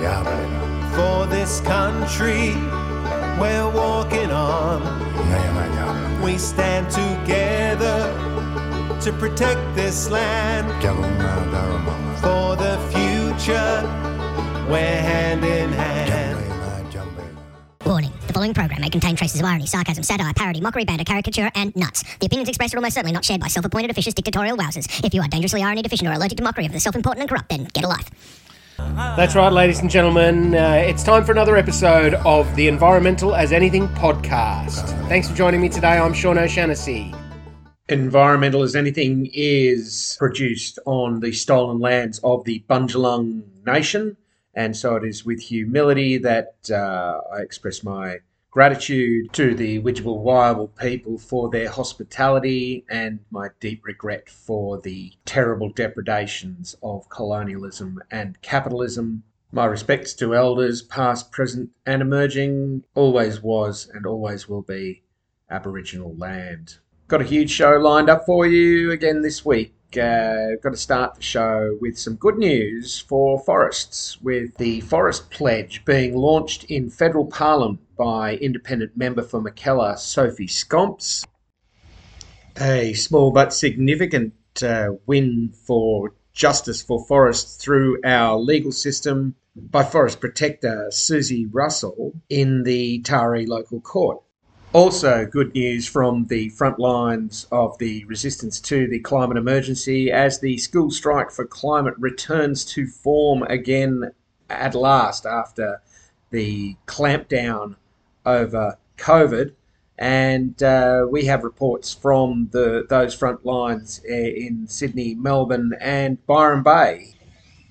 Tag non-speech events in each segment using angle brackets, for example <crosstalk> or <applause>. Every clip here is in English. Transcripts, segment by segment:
sing for this country we're walking on. We stand together to protect this land for the future. We're hand in hand. Warning. The following program may contain traces of irony, sarcasm, satire, parody, mockery, banter, caricature, and nuts. The opinions expressed are almost certainly not shared by self-appointed officious dictatorial wowsers. If you are dangerously irony deficient or allergic to mockery of the self-important and corrupt, then get a life. That's right, ladies and gentlemen. Uh, it's time for another episode of the Environmental as Anything podcast. Thanks for joining me today. I'm Sean O'Shannessy. Environmental as Anything is produced on the stolen lands of the Bundjalung Nation, and so it is with humility that uh, I express my gratitude to the Widjabul Waiable people for their hospitality and my deep regret for the terrible depredations of colonialism and capitalism. My respects to elders, past, present, and emerging, always was and always will be Aboriginal land. Got a huge show lined up for you again this week. Uh, got to start the show with some good news for forests, with the Forest Pledge being launched in federal parliament by independent member for Mackellar, Sophie Scamps. A small but significant uh, win for justice for forests through our legal system by Forest Protector Susie Russell in the Taree local court. Also, good news from the front lines of the resistance to the climate emergency as the school strike for climate returns to form again at last after the clampdown over COVID. And uh, we have reports from the those front lines uh, in Sydney, Melbourne, and Byron Bay.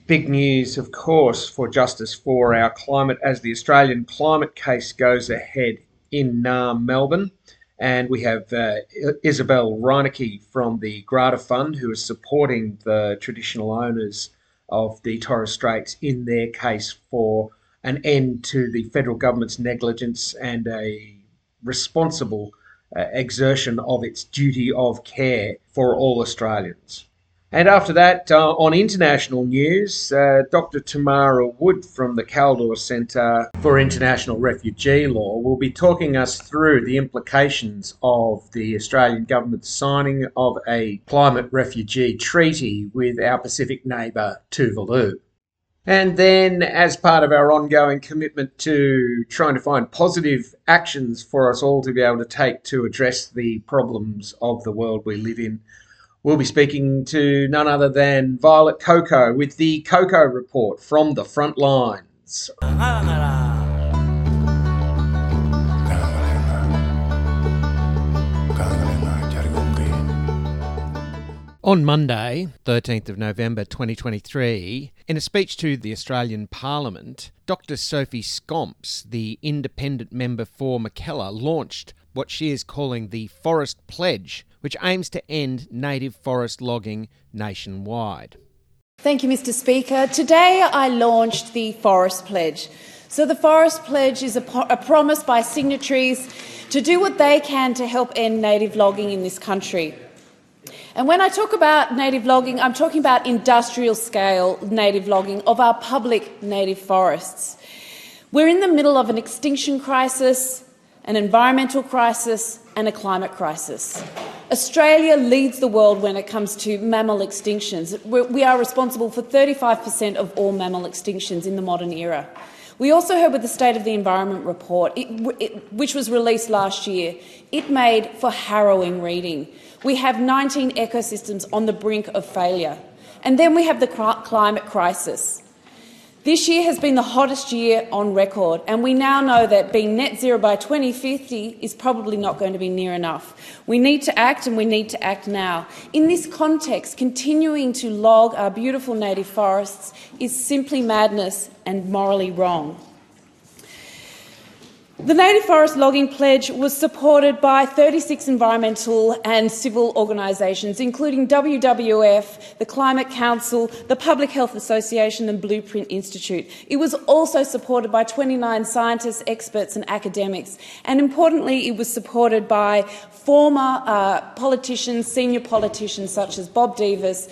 Big news, of course, for justice for our climate as the Australian climate case goes ahead in Naarm, Melbourne. And we have uh, Isabelle Reinecke from the Grata Fund, who is supporting the traditional owners of the Torres Straits in their case for an end to the federal government's negligence and a responsible uh, exertion of its duty of care for all Australians. And after that, uh, on international news, uh, Dr. Tamara Wood from the Kaldor Centre for International Refugee Law will be talking us through the implications of the Australian government's signing of a climate refugee treaty with our Pacific neighbour, Tuvalu. And then, as part of our ongoing commitment to trying to find positive actions for us all to be able to take to address the problems of the world we live in, we'll be speaking to none other than Violet Coco with the Coco Report from the front lines. On Monday, 13th of November 2023, in a speech to the Australian Parliament, Dr. Sophie Scamps, the independent member for Mackellar, launched what she is calling the Forest Pledge, which aims to end native forest logging nationwide. Thank you, Mr. Speaker. Today I launched the Forest Pledge. So, the Forest Pledge is a, po- a promise by signatories to do what they can to help end native logging in this country. And when I talk about native logging, I'm talking about industrial scale native logging of our public native forests. We're in the middle of an extinction crisis, an environmental crisis, and a climate crisis. Australia leads the world when it comes to mammal extinctions. We are responsible for 35% of all mammal extinctions in the modern era. We also heard with the State of the Environment report, it, it, which was released last year, it made for harrowing reading. We have 19 ecosystems on the brink of failure. And then we have the climate crisis. This year has been the hottest year on record, and we now know that being net zero by 2050 is probably not going to be near enough. We need to act, and we need to act now. In this context, continuing to log our beautiful native forests is simply madness and morally wrong. The Native Forest Logging Pledge was supported by 36 environmental and civil organisations, including WWF, the Climate Council, the Public Health Association, and Blueprint Institute. It was also supported by 29 scientists, experts, and academics. And importantly, it was supported by former uh, politicians, senior politicians such as Bob Debus,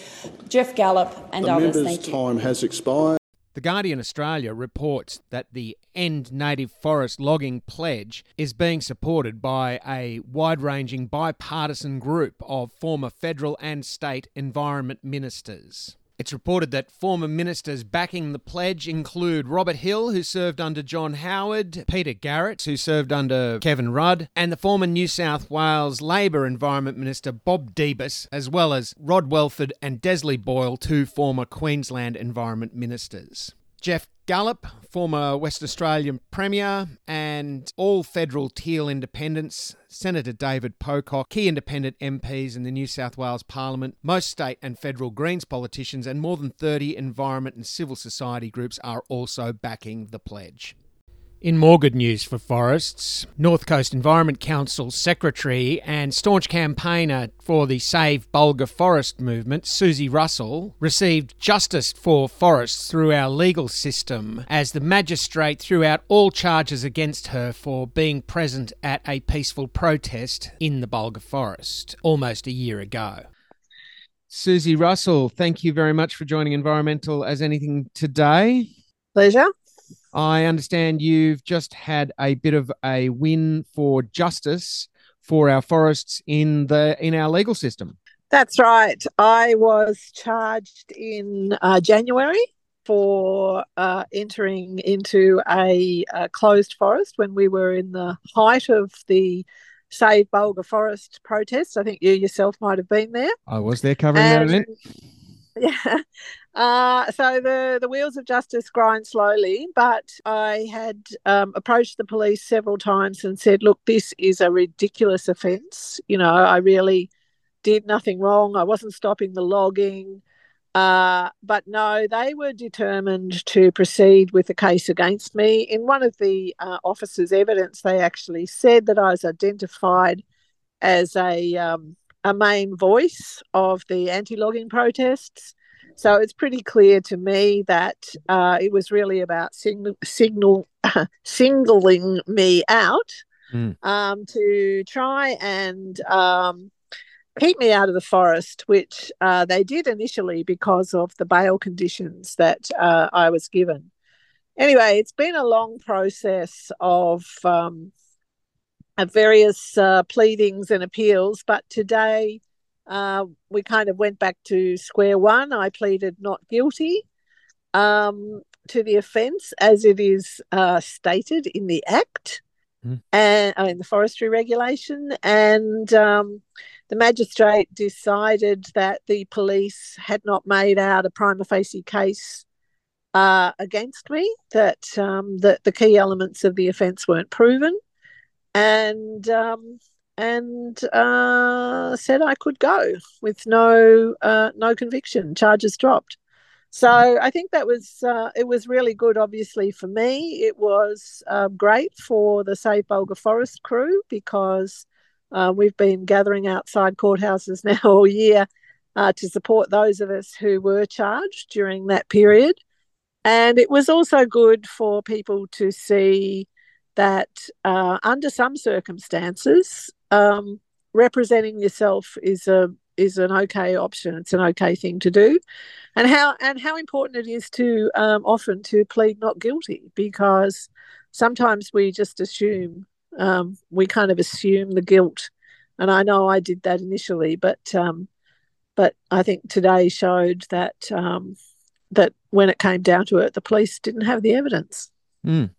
Geoff Gallop, and the others. Member's time has expired. The Guardian Australia reports that the End Native Forest Logging Pledge is being supported by a wide ranging bipartisan group of former federal and state environment ministers. It's reported that former ministers backing the pledge include Robert Hill, who served under John Howard, Peter Garrett, who served under Kevin Rudd, and the former New South Wales Labor Environment Minister Bob Debus, as well as Rod Welford and Desley Boyle, two former Queensland Environment Ministers. Geoff Gallop, former West Australian Premier, and all federal teal independents, Senator David Pocock, key independent MPs in the New South Wales Parliament, most state and federal Greens politicians, and more than 30 environment and civil society groups are also backing the pledge. In more good news for forests, North Coast Environment Council Secretary and staunch campaigner for the Save Bulga Forest movement, Susie Russell, received justice for forests through our legal system as the magistrate threw out all charges against her for being present at a peaceful protest in the Bulga Forest almost a year ago. Susie Russell, thank you very much for joining Environmental as Anything today. Pleasure. I understand you've just had a bit of a win for justice for our forests in the in our legal system. That's right. I was charged in uh, January for uh, entering into a, a, closed forest when we were in the height of the Save Bulga Forest protest. I think you yourself might have been there. I was there covering and, that event. <laughs> Yeah. Uh, so the, the wheels of justice grind slowly, but I had um, approached the police several times and said, look, this is a ridiculous offence. You know, I really did nothing wrong. I wasn't stopping the logging. Uh, but no, they were determined to proceed with the case against me. In one of the uh, officers' evidence, they actually said that I was identified as a um, a main voice of the anti-logging protests. So it's pretty clear to me that uh, it was really about signal, signal <laughs> singling me out mm. um, to try and um, keep me out of the forest, which uh, they did initially because of the bail conditions that uh, I was given. Anyway, it's been a long process of um, various uh, pleadings and appeals, but today uh, we kind of went back to square one. I pleaded not guilty um, to the offence as it is uh, stated in the Act mm. and uh, in the forestry regulation, and um, the magistrate decided that the police had not made out a prima facie case. Uh, against me, that um, that the key elements of the offence weren't proven, and um, and uh, said I could go with no uh, no conviction, charges dropped. So I think that was uh, it was really good. Obviously for me, it was um, great for the Save Bulga Forest crew because uh, we've been gathering outside courthouses <laughs> now all year uh, to support those of us who were charged during that period. And it was also good for people to see that uh, under some circumstances, um, representing yourself is a is an okay option. It's an okay thing to do, and how and how important it is to um, often to plead not guilty because sometimes we just assume um, we kind of assume the guilt, and I know I did that initially, but um, but I think today showed that um, that when it came down to it, the police didn't have the evidence. Mm.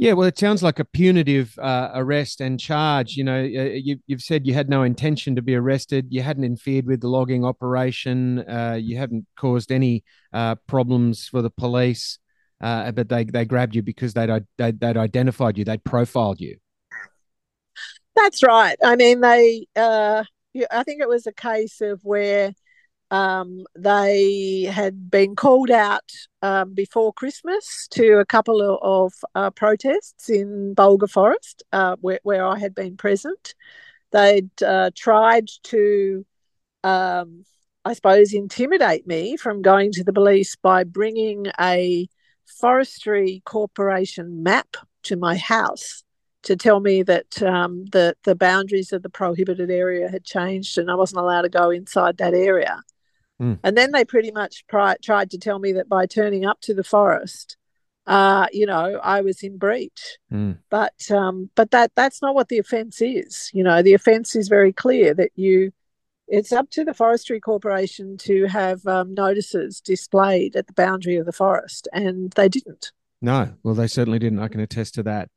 Yeah, well, it sounds like a punitive uh, arrest and charge. You know, you, have said you had no intention to be arrested. You hadn't interfered with the logging operation. Uh, you hadn't caused any uh, problems for the police. Uh, but they, they grabbed you because they'd, they'd, they'd identified you. They'd profiled you. That's right. I mean, they. Uh, I think it was a case of where um, they had been called out um, before Christmas to a couple of, of uh, protests in Bulga Forest, uh, where, where I had been present. They'd uh, tried to, um, I suppose, intimidate me from going to the police by bringing a forestry corporation map to my house to tell me that um, the the boundaries of the prohibited area had changed and I wasn't allowed to go inside that area. Mm. And then they pretty much pri- tried to tell me that by turning up to the forest, uh, you know, I was in breach. Mm. But um, but that that's not what the offence is. You know, the offence is very clear that you. It's up to the Forestry Corporation to have um, notices displayed at the boundary of the forest, and they didn't. No, well, they certainly didn't. I can attest to that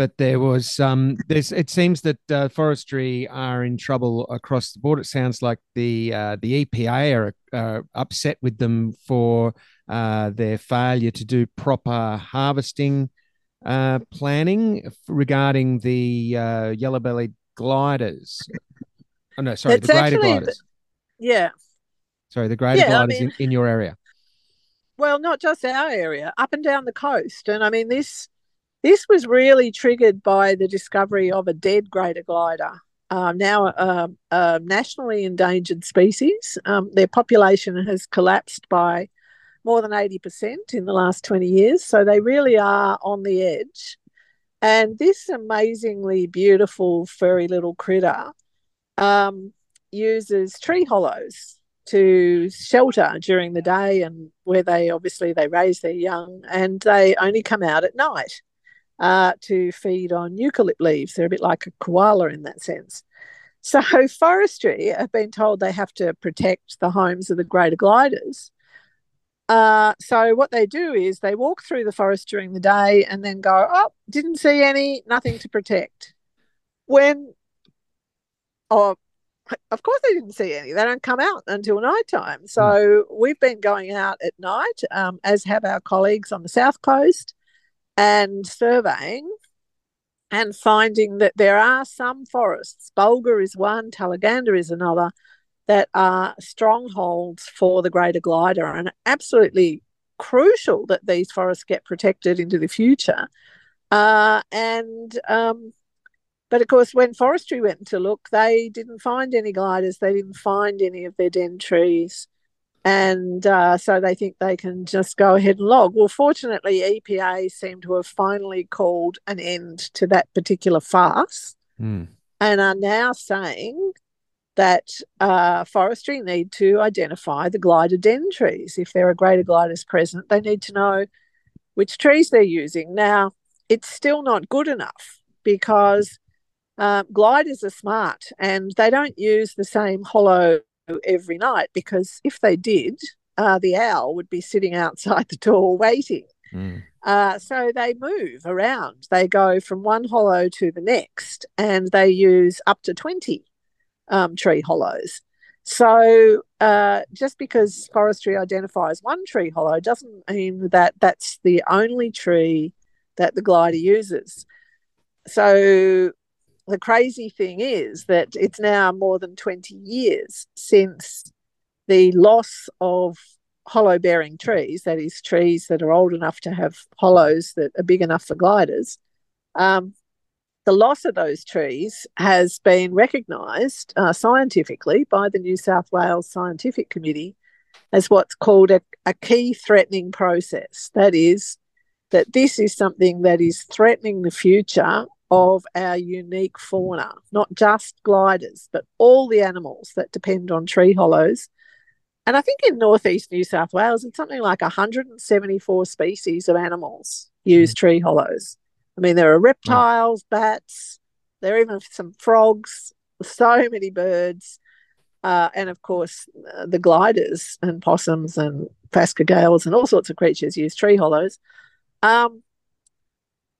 but there was um there's it seems that uh, forestry are in trouble across the board. It sounds like the uh, the EPA are uh, upset with them for uh, their failure to do proper harvesting uh, planning regarding the uh, yellow-bellied gliders. Oh no sorry it's the greater gliders. the, yeah. Sorry the greater yeah, gliders I mean, in, in your area. Well not just our area up and down the coast. And i mean this this was really triggered by the discovery of a dead greater glider, uh, now a, a, nationally endangered species. Um, their population has collapsed by more than 80% in the last 20 years. So they really are on the edge. And this amazingly beautiful, furry little critter um, uses tree hollows to shelter during the day and where they obviously they raise their young and they only come out at night uh, to feed on eucalypt leaves. They're a bit like a koala in that sense. So, <laughs> forestry have been told they have to protect the homes of the greater gliders. Uh, so, what they do is they walk through the forest during the day and then go, Oh, didn't see any, nothing to protect. When, oh, of course they didn't see any. They don't come out until night time. So, mm. we've been going out at night, um, as have our colleagues on the south coast and surveying and finding that there are some forests, Bulga is one, Tallaganda is another, that are strongholds for the greater glider and absolutely crucial that these forests get protected into the future. Uh, and um, but of course, when forestry went to look, they didn't find any gliders. They didn't find any of their den trees and uh, so they think they can just go ahead and log. Well, fortunately, EPA seem to have finally called an end to that particular farce mm. and are now saying that uh, forestry need to identify the glider den trees. If there are greater gliders present, they need to know which trees they're using. Now, it's still not good enough because uh, gliders are smart and they don't use the same hollow every night because if they did, uh, the owl would be sitting <laughs> outside the door waiting. Mm. Uh, so they move around. They go from one hollow to the next, and they use up to 20 um, tree hollows. So uh, just because forestry identifies one tree hollow doesn't mean that that's the only tree that the glider uses. So the crazy thing is that it's now more than 20 years since the loss of hollow bearing trees, that is, trees that are old enough to have hollows that are big enough for gliders. Um, the loss of those trees has been recognised uh, scientifically by the New South Wales Scientific Committee as what's called a, a key threatening process. That is, that this is something that is threatening the future of our unique fauna, not just gliders, but all the animals that depend on tree hollows. And I think in northeast New South Wales, it's something like 174 species of animals use mm. tree hollows. I mean, there are reptiles, bats, there are even some frogs, so many birds, uh, and of course, uh, the gliders and possums and phascogales and all sorts of creatures use tree hollows. Um,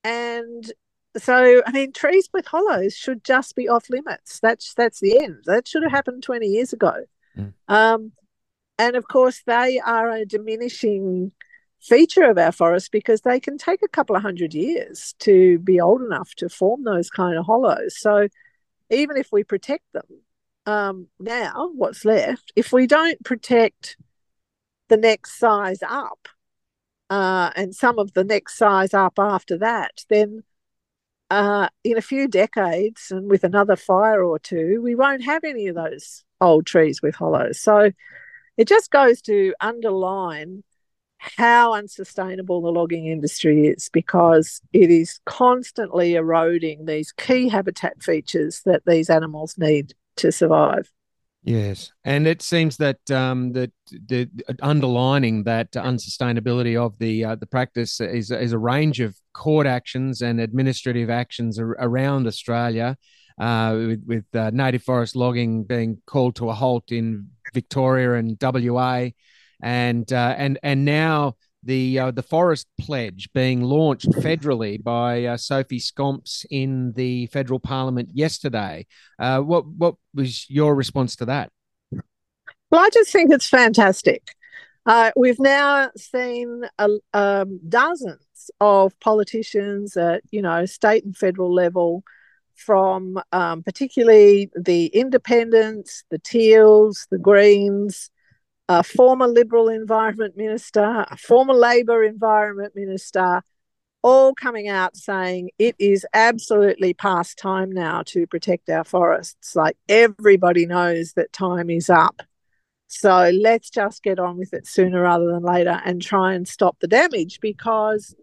and so I mean, trees with hollows should just be off limits. That's that's the end. That should have happened twenty years ago. Mm. Um, and of course, they are a diminishing feature of our forest because they can take a couple of hundred years to be old enough to form those kind of hollows. So even if we protect them, um, now, what's left, if we don't protect the next size up uh, and some of the next size up after that, then uh, in a few decades and with another fire or two, we won't have any of those old trees with hollows. So it just goes to underline how unsustainable the logging industry is because it is constantly eroding these key habitat features that these animals need to survive. Yes, and it seems that um, that the underlining that unsustainability of the uh, the practice is is a range of court actions and administrative actions ar- around Australia, uh, with, with uh, native forest logging being called to a halt in Victoria and WA, and uh, and and now the uh, the forest pledge being launched federally by uh, Sophie Scamps in the federal parliament yesterday. Uh, what what was your response to that? Well, I just think it's fantastic. Uh, we've now seen um, dozens of politicians at you know state and federal level, from um, particularly the independents, the Teals, the Greens a former Liberal Environment Minister, a former Labor Environment Minister, all coming out saying it is absolutely past time now to protect our forests. Like everybody knows that time is up. So let's just get on with it sooner rather than later and try and stop the damage because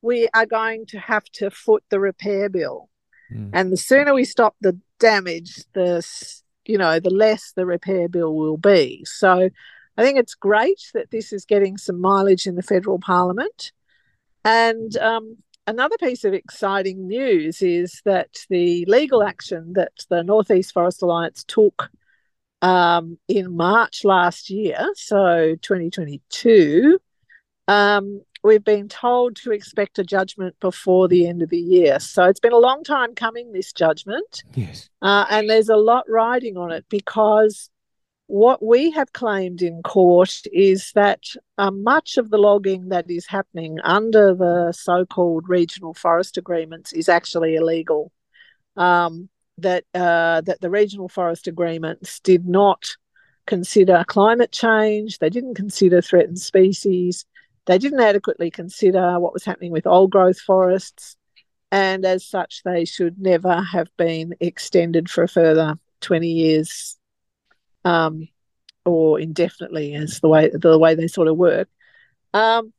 we are going to have to foot the repair bill. Mm. And the sooner we stop the damage, the you know, the less the repair bill will be. So I think it's great that this is getting some mileage in the federal parliament. And um, another piece of exciting news is that the legal action that the Northeast Forest Alliance took um, in March last year, so 2022, um, we've been told to expect a judgment before the end of the year. So it's been a long time coming, this judgment. Yes. Uh, and there's a lot riding on it because what we have claimed in court is that uh, much of the logging that is happening under the so called regional forest agreements is actually illegal. Um, that, uh, that the regional forest agreements did not consider climate change, they didn't consider threatened species, they didn't adequately consider what was happening with old growth forests, and as such, they should never have been extended for a further 20 years um, or indefinitely is the way the way they sort of work. Um,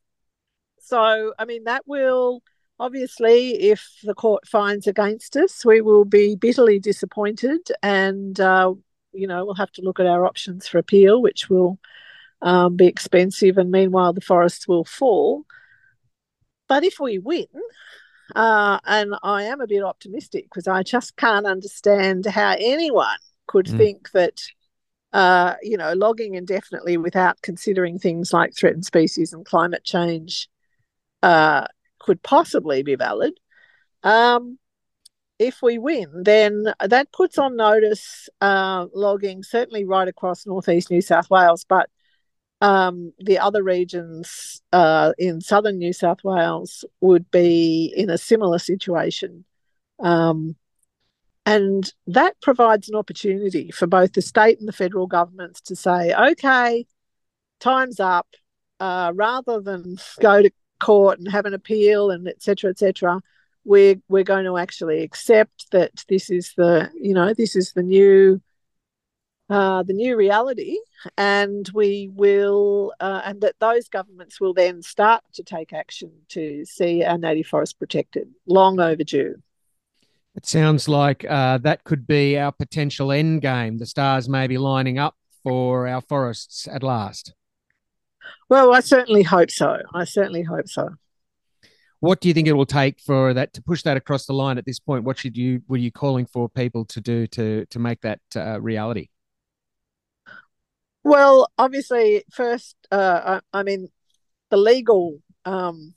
so, I mean, that will obviously, if the court finds against us, we will be bitterly disappointed, and uh, you know we'll have to look at our options for appeal, which will um, be expensive, and meanwhile the forests will fall. But if we win, uh, and I am a bit optimistic because I just can't understand how anyone could mm. think that uh, you know, logging indefinitely without considering things like threatened species and climate change uh, could possibly be valid. Um, if we win, then that puts on notice uh, logging, certainly right across northeast New South Wales, but um, the other regions uh, in southern New South Wales would be in a similar situation. Um, and that provides an opportunity for both the state and the federal governments to say, okay, time's up. Uh, rather than go to court and have an appeal and etc. etc. we're we're going to actually accept that this is the you know this is the new uh, the new reality, and we will, uh, and that those governments will then start to take action to see our native forest protected. Long overdue. It sounds like uh, that could be our potential end game. The stars may be lining up for our forests at last. Well, I certainly hope so. I certainly hope so. What do you think it will take for that to push that across the line at this point? What should you were you calling for people to do to to make that uh, reality? Well, obviously, first, uh, I, I, mean, the legal um,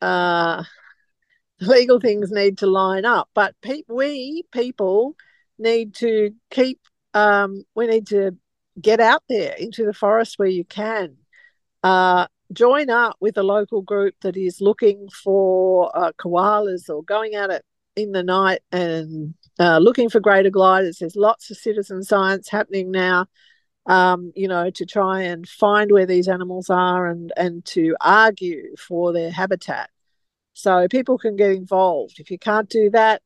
uh, legal things need to line up. But pe- we people need to keep. Um, we need to get out there into the forest where you can. Uh, join up with a local group that is looking for uh, koalas or going out in the night and uh, looking for greater gliders. There's lots of citizen science happening now, um, you know, to try and find where these animals are and, and to argue for their habitat. So people can get involved. If you can't do that,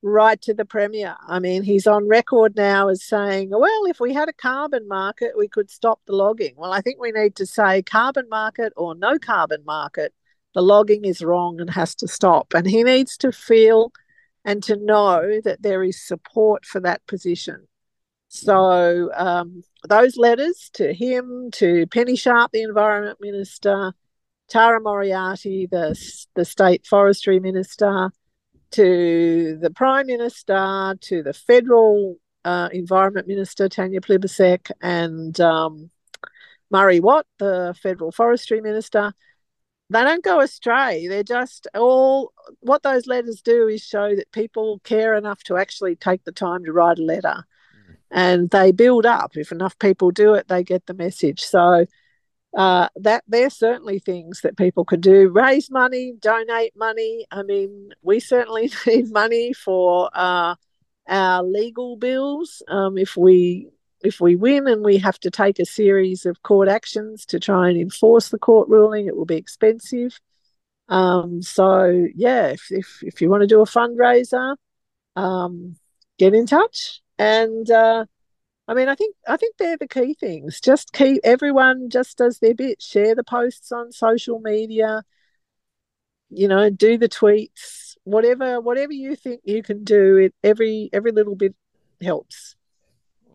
write to the Premier. I mean, he's on record now as saying, well, if we had a carbon market, we could stop the logging. Well, I think we need to say carbon market or no carbon market. The logging is wrong and has to stop. And he needs to feel and to know that there is support for that position. So, um, those letters to him, to Penny Sharp, the Environment Minister, Tara Moriarty, the, the State Forestry Minister, to the Prime Minister, to the Federal uh, Environment Minister, Tanya Plibersek, and um, Murray Watt, the Federal Forestry Minister. They don't go astray. They're just all what those letters do is show that people care enough to actually take the time to write a letter. Mm. And they build up. If enough people do it, they get the message. So uh, that they're certainly things that people could do. Raise money, donate money. I mean, we certainly <laughs> need money for uh, our legal bills. Um, if we if we win and we have to take a series of court actions to try and enforce the court ruling, it will be expensive. Um, so yeah, if, if if you want to do a fundraiser, um, get in touch and. Uh, I mean, I think I think they're the key things. Just keep everyone just does their bit. Share the posts on social media. You know, do the tweets. Whatever whatever you think you can do, it every every little bit helps.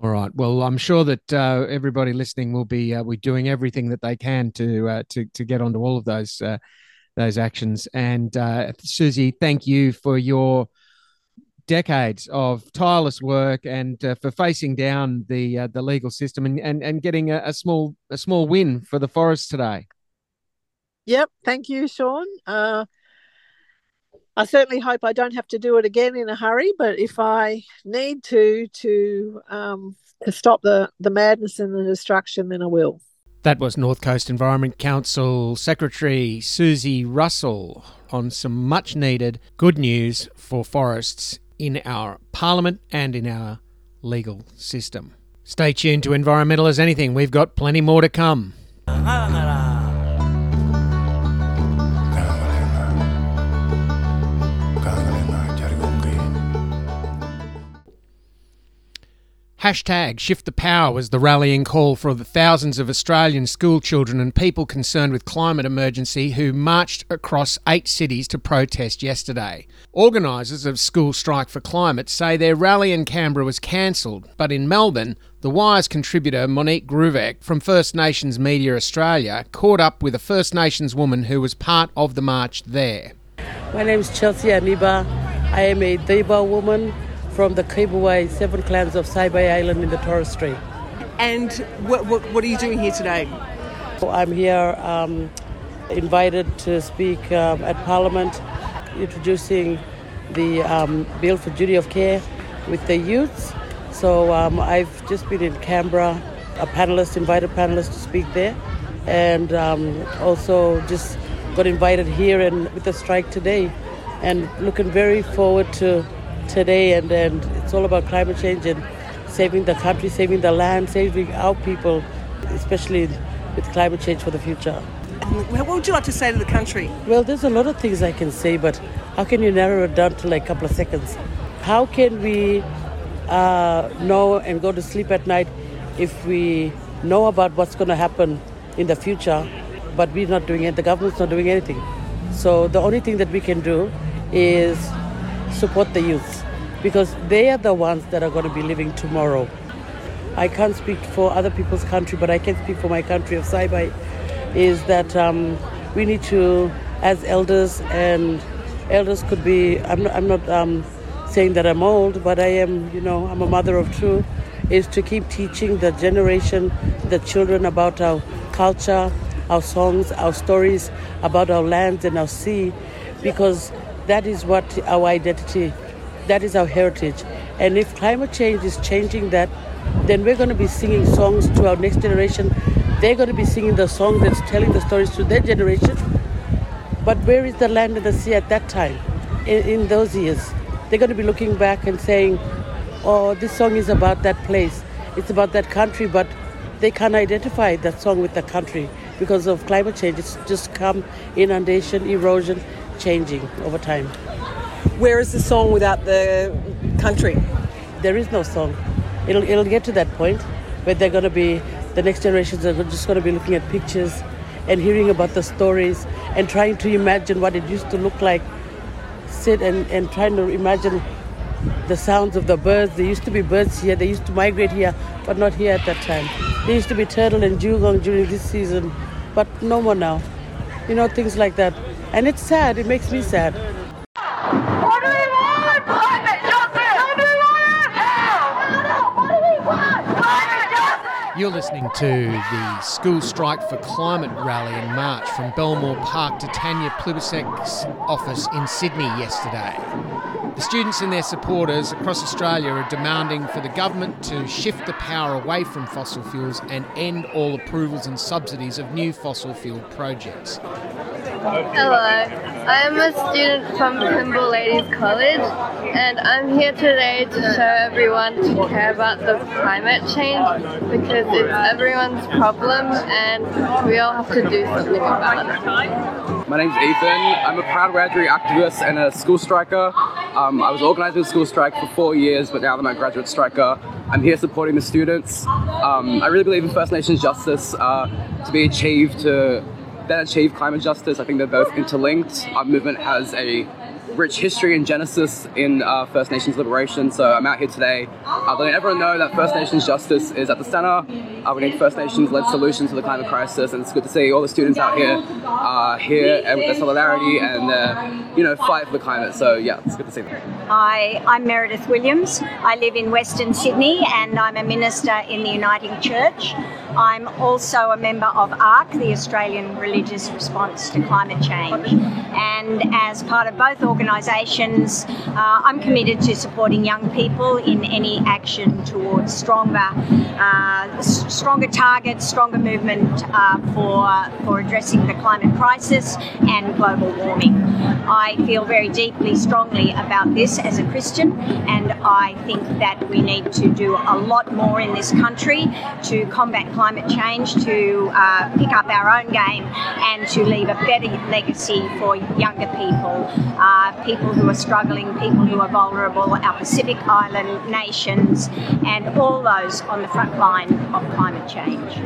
All right. Well, I'm sure that uh, everybody listening will be uh, be doing everything that they can to uh, to to get onto all of those uh, those actions. And uh, Susie, thank you for your decades of tireless work and uh, for facing down the uh, the legal system and and, and getting a, a, small a small win for the forest today. Yep, thank you, Sean. Uh, I certainly hope I don't have to do it again in a hurry, but if I need to to um, to stop the the madness and the destruction, then I will. That was North Coast Environment Council Secretary Susie Russell on some much needed good news for forests in our parliament and in our legal system. Stay tuned to Environmental as Anything, we've got plenty more to come. Hashtag Shift the Power was the rallying call for the thousands of Australian school children and people concerned with climate emergency who marched across eight cities to protest yesterday. Organisers of School Strike for Climate say their rally in Canberra was cancelled, but in Melbourne, the Wire's contributor Monique Gruvek from First Nations Media Australia caught up with a First Nations woman who was part of the march there. My name is Chelsea Aniba. I am a Deba woman from the Kibaway seven clans of Saibai Island in the Torres Strait. And what, what, what, are you doing here today? I'm here um, invited to speak um, at Parliament introducing the um, Bill for Duty of Care with the youths. So um, I've just been in Canberra, a panelist, invited panelist to speak there, and um, also just got invited here and with the strike today, and looking very forward to today, and, and it's all about climate change and saving the country, saving the land, saving our people, especially with climate change for the future. What would you like to say to the country? Well, there's a lot of things I can say, but how can you narrow it down to like a couple of seconds? How can we uh, know and go to sleep at night if we know about what's going to happen in the future, but we're not doing it? The government's not doing anything. So the only thing that we can do is support the youth because they are the ones that are going to be living tomorrow. I can't speak for other people's country, but I can speak for my country of Saibai, is that um, we need to, as elders, and elders could be, I'm not, I'm not um, saying that I'm old, but I am, you know, I'm a mother of two, is to keep teaching the generation, the children about our culture, our songs, our stories, about our lands and our sea, because that is what our identity, that is our heritage. And if climate change is changing that, then we're going to be singing songs to our next generation. They're going to be singing the song that's telling the stories to their generation. But where is the land and the sea at that time, in, in those years? they're going to be looking back and saying, oh, this song is about that place, it's about that country, but they can't identify that song with the country because of climate change. It's just come inundation, erosion, changing over time. Where is the song without the country? There is no song. It'll, it'll get to that point where they're going to be, the next generations are just going to be looking at pictures and hearing about the stories and trying to imagine what it used to look like. Sit and, and trying to imagine the sounds of the birds. There used to be birds here, they used to migrate here, but not here at that time. There used to be turtle and dugong during this season, but no more now. You know, things like that. And it's sad, it makes me sad. You're listening to the School Strike for Climate rally in March from Belmore Park to Tanya Plibersek's office in Sydney yesterday. The students and their supporters across Australia are demanding for the government to shift the power away from fossil fuels and end all approvals and subsidies of new fossil fuel projects. Hello, I am a student from Pymble Ladies College and I'm here today to show everyone to care about the climate change because it's everyone's problem and we all have to do something about it. My name's Ethan. I'm a proud graduate activist and a school striker. Um, I was organising a school strike for four years, but now that I'm a graduate striker, I'm here supporting the students. Um, I really believe in First Nations justice uh, to be achieved to then achieve climate justice. I think they're both interlinked. Our movement has a rich history and genesis in uh, First Nations liberation. So I'm out here today uh, letting everyone know that First Nations justice is at the center. Uh, we need First Nations led solutions to the climate crisis, and it's good to see all the students out here uh, here and with their solidarity and their you know fight for the climate. So yeah, it's good to see them. Hi, I'm Meredith Williams. I live in Western Sydney and I'm a minister in the Uniting Church. I'm also a member of ARRCC, the Australian Religious Response to Climate Change. And as part of both organisations, uh, I'm committed to supporting young people in any action towards stronger, uh, stronger targets, stronger movement uh, for, for addressing the climate crisis and global warming. I feel very deeply, strongly about this as a Christian, and I think that we need to do a lot more in this country to combat climate change, to uh, pick up our own game, and to leave a better legacy for younger people, uh, people who are struggling, people who are vulnerable, our Pacific Island nations, and all those on the front line of climate change.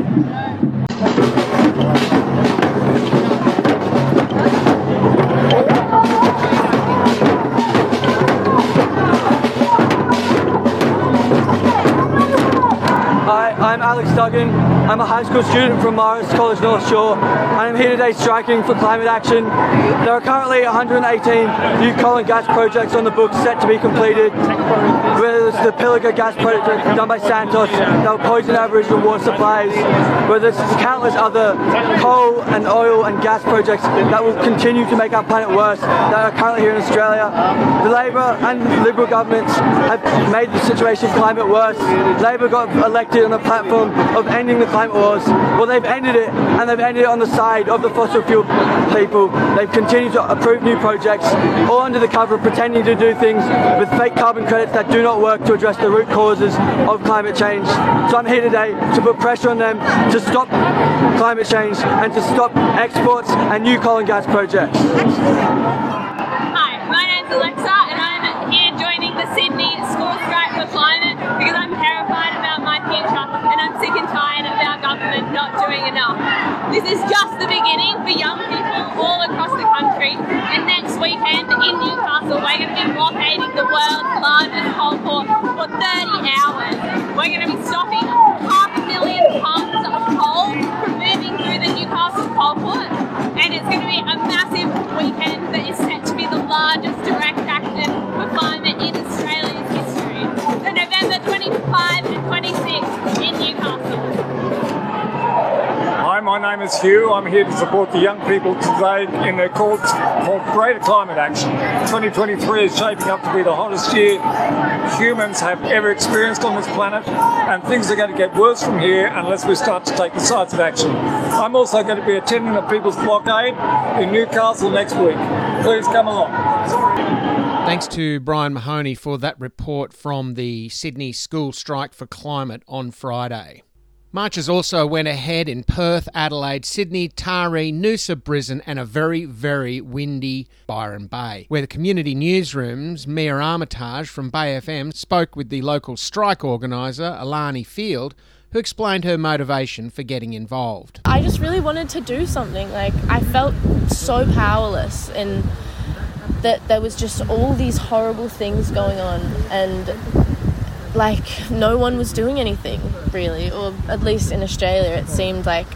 I'm Alex Duggan. I'm a high school student from Marist College North Shore, I'm here today striking for climate action. There are currently 118 new coal and gas projects on the books set to be completed. Whether it's the Pilliga gas project done by Santos that will poison Aboriginal water supplies, whether it's countless other coal and oil and gas projects that will continue to make our planet worse that are currently here in Australia. The Labor and Liberal governments have made the situation climate worse. Labor got elected on the platform of ending the climate wars. Well, they've ended it, and they've ended it on the side of the fossil fuel people. They've continued to approve new projects, all under the cover of pretending to do things with fake carbon credits that do not work to address the root causes of climate change. So I'm here today to put pressure on them to stop climate change and to stop exports and new coal and gas projects. Hi, my name's Alexa and I'm here joining the Sydney School Strike for Climate because I'm terrified about my future and I'm sick and tired of our government not doing enough. This is just the beginning for young people all across the country and weekend in Newcastle we're going to be blockading the world's largest coal port for 30 hours. We're going to be stopping half a million tonnes of coal from moving through the Newcastle coal port and it's going to be a massive weekend that is set to be the largest direct action for climate my name is Hugh. I'm here to support the young people today in their call for greater climate action. 2023 is shaping up to be the hottest year humans have ever experienced on this planet, and things are going to get worse from here unless we start to take decisive action. I'm also going to be attending the People's Blockade in Newcastle next week. Please come along. Thanks to Brian Mahoney for that report from the Sydney School Strike for Climate on Friday. Marches also went ahead in Perth, Adelaide, Sydney, Taree, Noosa, Brisbane, and a very, very windy Byron Bay, where the community newsroom's Mia Armitage from Bay FM spoke with the local strike organiser, Alani Field, who explained her motivation for getting involved. I just really wanted to do something. Like, I felt so powerless and that there was just all these horrible things going on and like no one was doing anything really or at least in australia it seemed like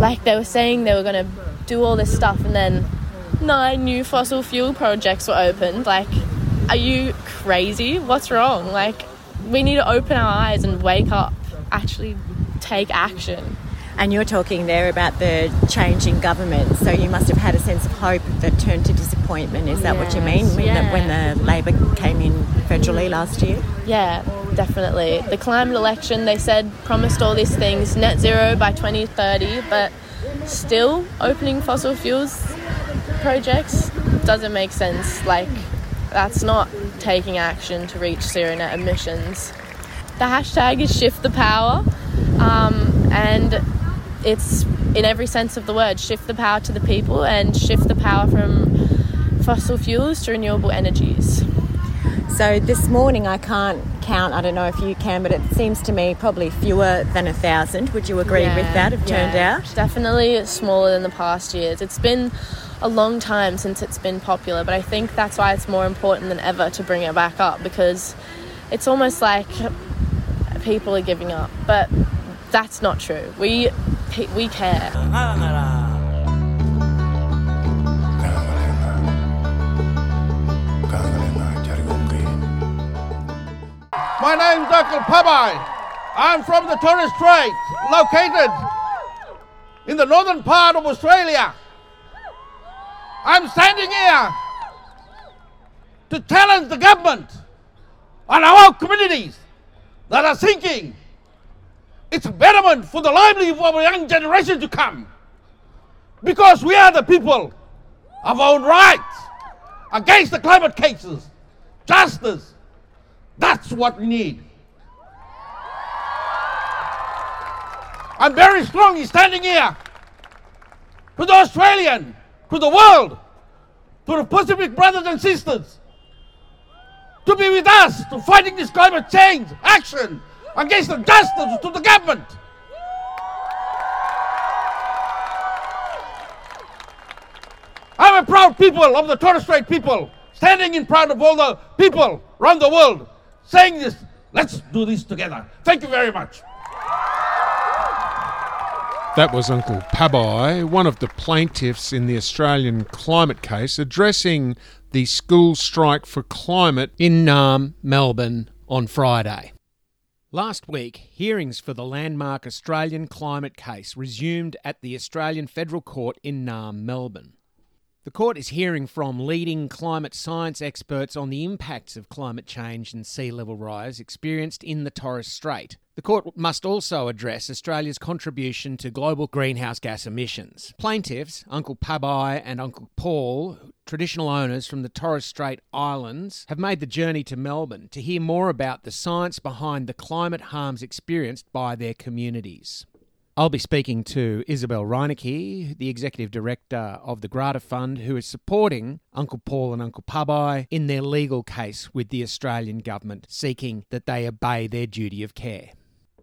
like they were saying they were going to do all this stuff and then nine new fossil fuel projects were opened. Like are you crazy? What's wrong? Like we need to open our eyes and wake up actually take action and you're talking there about the change in government, so you must have had a sense of hope that turned to disappointment. Is that yes, what you mean when, yeah. the, when the Labor came in federally last year? Yeah, definitely. The climate election, they said, promised all these things, net zero by 2030, but still opening fossil fuels projects doesn't make sense. Like, that's not taking action to reach zero net emissions. The hashtag is shift the power. Um, and it's in every sense of the word shift the power to the people and shift the power from fossil fuels to renewable energies. So this morning I can't count, I don't know if you can, but it seems to me probably fewer than a thousand. Would you agree yeah, with that, have yeah, turned out? Definitely smaller than the past years. It's been a long time since it's been popular, but I think that's why it's more important than ever to bring it back up because it's almost like people are giving up. But that's not true. We we care. My name is Uncle Pabai. I'm from the Torres Strait, located in the northern part of Australia. I'm standing here to challenge the government and our communities that are sinking it's betterment for the livelihood of our young generation to come. Because we are the people of our own rights against the climate cases, justice. That's what we need. I'm very strongly standing here to the Australian, to the world, to the Pacific brothers and sisters, to be with us to fighting this climate change action against the justice to the government. I'm a proud people of the Torres Strait people, standing in front of all the people around the world, saying this. Let's do this together. Thank you very much. That was Uncle Pabai, one of the plaintiffs in the Australian climate case, addressing the school strike for climate in Naarm, Melbourne on Friday. Last week, hearings for the landmark Australian climate case resumed at the Australian Federal Court in Naarm, Melbourne. The court is hearing from leading climate science experts on the impacts of climate change and sea level rise experienced in the Torres Strait. The court must also address Australia's contribution to global greenhouse gas emissions. Plaintiffs, Uncle Pabai and Uncle Paul, traditional owners from the Torres Strait Islands, have made the journey to Melbourne to hear more about the science behind the climate harms experienced by their communities. I'll be speaking to Isabelle Reinecke, the Executive Director of the Grata Fund, who is supporting Uncle Paul and Uncle Pabai in their legal case with the Australian Government, seeking that they obey their duty of care.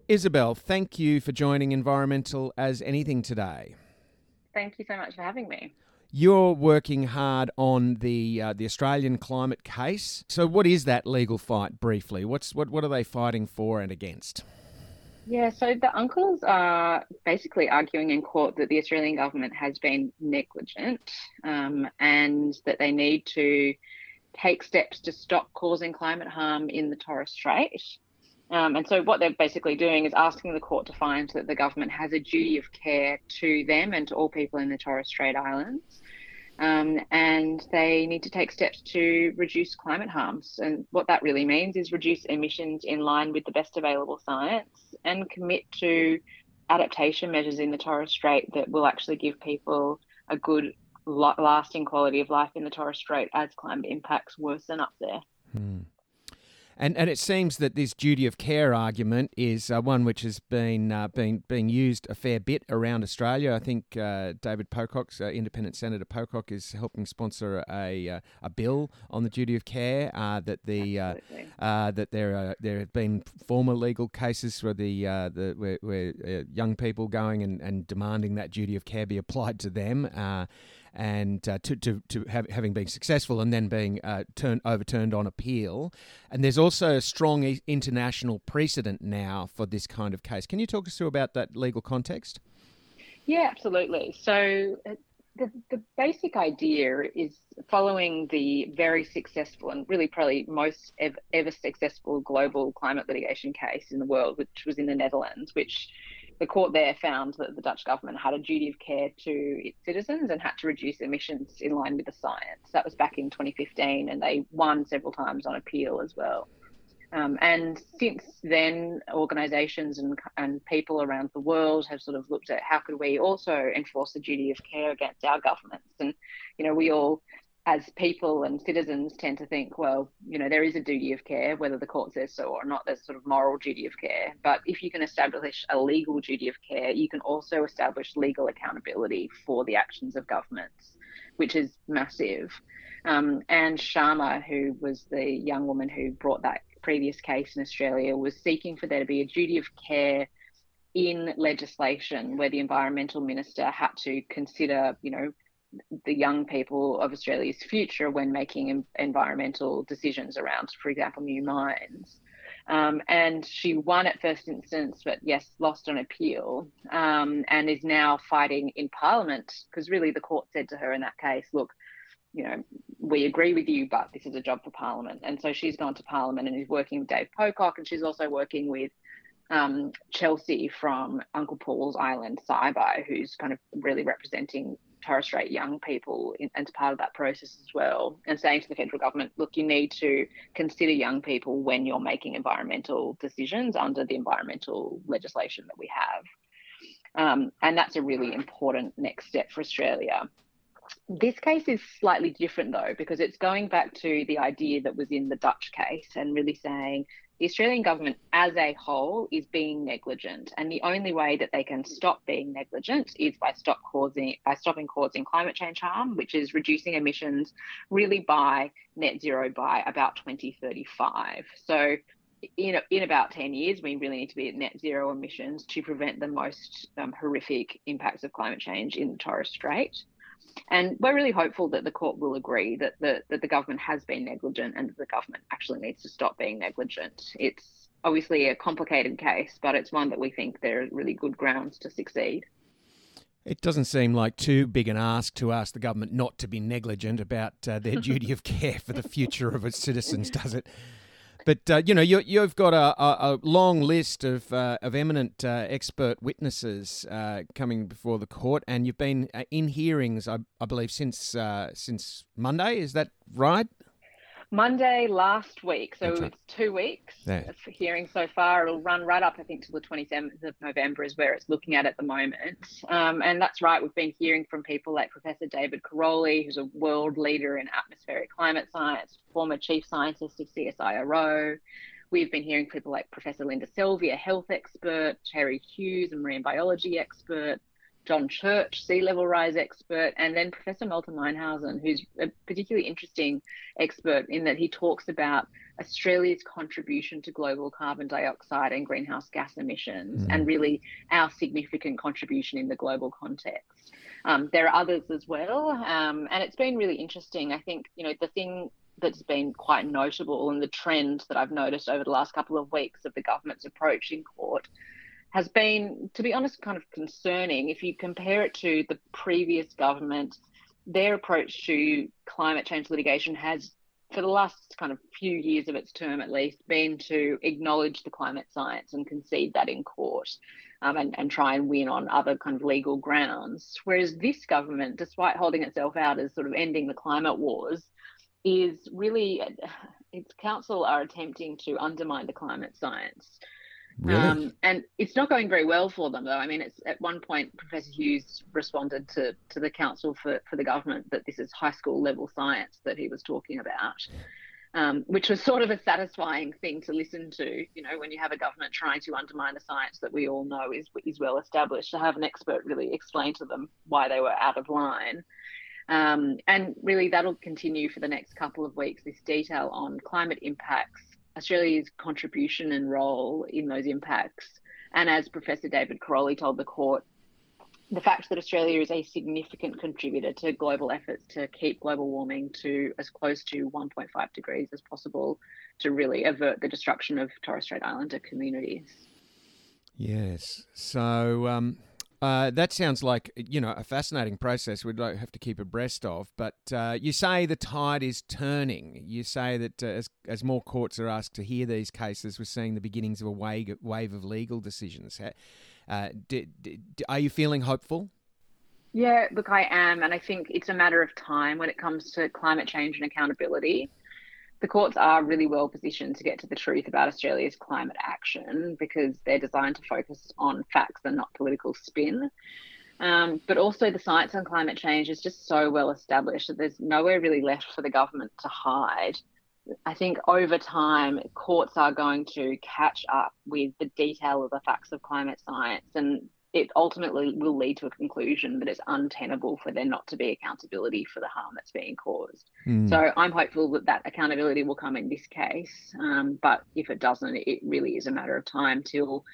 Isabelle, thank you for joining Environmental as Anything today. Thank you so much for having me. You're working hard on the uh, the Australian climate case. So, what is that legal fight briefly? What's what what are they fighting for and against? Yeah, so the uncles are basically arguing in court that the Australian government has been negligent um, and that they need to take steps to stop causing climate harm in the Torres Strait. Um, and so, what they're basically doing is asking the court to find that the government has a duty of care to them and to all people in the Torres Strait Islands. Um, and they need to take steps to reduce climate harms. And what that really means is reduce emissions in line with the best available science and commit to adaptation measures in the Torres Strait that will actually give people a good lasting quality of life in the Torres Strait as climate impacts worsen up there. Hmm. And and it seems that this duty of care argument is uh, one which has been uh, been being used a fair bit around Australia. I think uh, David Pocock, uh, Independent Senator Pocock is helping sponsor a uh, a bill on the duty of care. Uh, that the that there are, there have been former legal cases where the the where, where young people going and, and demanding that duty of care be applied to them and uh, to, to, to have, having been successful and then being uh, turned overturned on appeal. And there's also a strong international precedent now for this kind of case. Can you talk us through about that legal context? Yeah, absolutely. So uh, the, the basic idea is following the very successful and really probably most ever, ever successful global climate litigation case in the world, which was in the Netherlands, which the court there found that the Dutch government had a duty of care to its citizens and had to reduce emissions in line with the science. That was back in 2015, and they won several times on appeal as well. Um, and since then, organisations and, and people around the world have sort of looked at how could we also enforce the duty of care against our governments. And, you know, we all as people and citizens tend to think, well, you know, there is a duty of care, whether the court says so or not, there's sort of moral duty of care. But if you can establish a legal duty of care, you can also establish legal accountability for the actions of governments, which is massive. Um, and Sharma, who was the young woman who brought that previous case in Australia, was seeking for there to be a duty of care in legislation where the environmental minister had to consider, you know, the young people of Australia's future when making environmental decisions around, for example, new mines. Um, and she won at first instance, but yes, lost on appeal, um, and is now fighting in Parliament because really the court said to her in that case, look, you know, we agree with you, but this is a job for Parliament. And so she's gone to Parliament and is working with Dave Pocock, and she's also working with um, Chelsea from Uncle Paul's Island, Saibai, who's kind of really representing Torres Strait young people as part of that process as well, and saying to the federal government, look, you need to consider young people when you're making environmental decisions under the environmental legislation that we have. Um, and that's a really important next step for Australia. This case is slightly different though, because it's going back to the idea that was in the Dutch case and really saying the Australian government as a whole is being negligent, and the only way that they can stop being negligent is by stop causing by stopping causing climate change harm, which is reducing emissions really by net zero by about 2035. So in, in about 10 years, we really need to be at net zero emissions to prevent the most um, horrific impacts of climate change in the Torres Strait. And we're really hopeful that the court will agree that the, that the government has been negligent and that the government actually needs to stop being negligent. It's obviously a complicated case, but it's one that we think there are really good grounds to succeed. It doesn't seem like too big an ask to ask the government not to be negligent about uh, their <laughs> duty of care for the future of its citizens, does it? But uh, you know, you, have got a, a, a, long list of uh, of eminent uh, expert witnesses uh, coming before the court, and you've been uh, in hearings, I, I believe, since uh, since Monday. Is that right? Monday last week, so right. it's two weeks yeah. for hearing so far. It'll run right up, I think, to the 27th of November is where it's looking at at the moment. Um, and that's right, we've been hearing from people like Professor David Karoly, who's a world leader in atmospheric climate science, former chief scientist of CSIRO. We've been hearing people like Professor Linda Selvey, health expert, Terry Hughes, a marine biology expert, John Church, sea level rise expert, and then Professor Malte Meinshausen, who's a particularly interesting expert in that he talks about Australia's contribution to global carbon dioxide and greenhouse gas emissions, mm. and really our significant contribution in the global context. Um, there are others as well, um, and it's been really interesting. I think you know the thing that's been quite notable and the trend that I've noticed over the last couple of weeks of the government's approach in court has been, to be honest, kind of concerning. If you compare it to the previous government, their approach to climate change litigation has, for the last kind of few years of its term at least, been to acknowledge the climate science and concede that in court. Um, and, and try and win on other kind of legal grounds. Whereas this government, despite holding itself out as sort of ending the climate wars, is really its counsel are attempting to undermine the climate science Really? Um, and it's not going very well for them, though. I mean, it's at one point Professor Hughes responded to to the counsel for for the government that this is high school level science that he was talking about. Um, which was sort of a satisfying thing to listen to, you know, when you have a government trying to undermine a science that we all know is is well established, to have an expert really explain to them why they were out of line. Um, and really, that'll continue for the next couple of weeks. This detail on climate impacts, Australia's contribution and role in those impacts, and as Professor David Karoly told the court, the fact that Australia is a significant contributor to global efforts to keep global warming to as close to 1.5 degrees as possible to really avert the destruction of Torres Strait Islander communities. Yes. So um, uh, that sounds like you know a fascinating process. We'd have to keep abreast of. But uh, you say the tide is turning. You say that uh, as as more courts are asked to hear these cases, we're seeing the beginnings of a wave wave of legal decisions. Uh, are you feeling hopeful? Yeah, look, I am, and I think it's a matter of time when it comes to climate change and accountability the courts are really well positioned to get to the truth about Australia's climate action because they're designed to focus on facts and not political spin. Um, but also, the science on climate change is just so well established that there's nowhere really left for the government to hide. I think over time, courts are going to catch up with the detail of the facts of climate science and it ultimately will lead to a conclusion that it's untenable for there not to be accountability for the harm that's being caused. Mm. So I'm hopeful that that accountability will come in this case. Um, but if it doesn't, it really is a matter of time till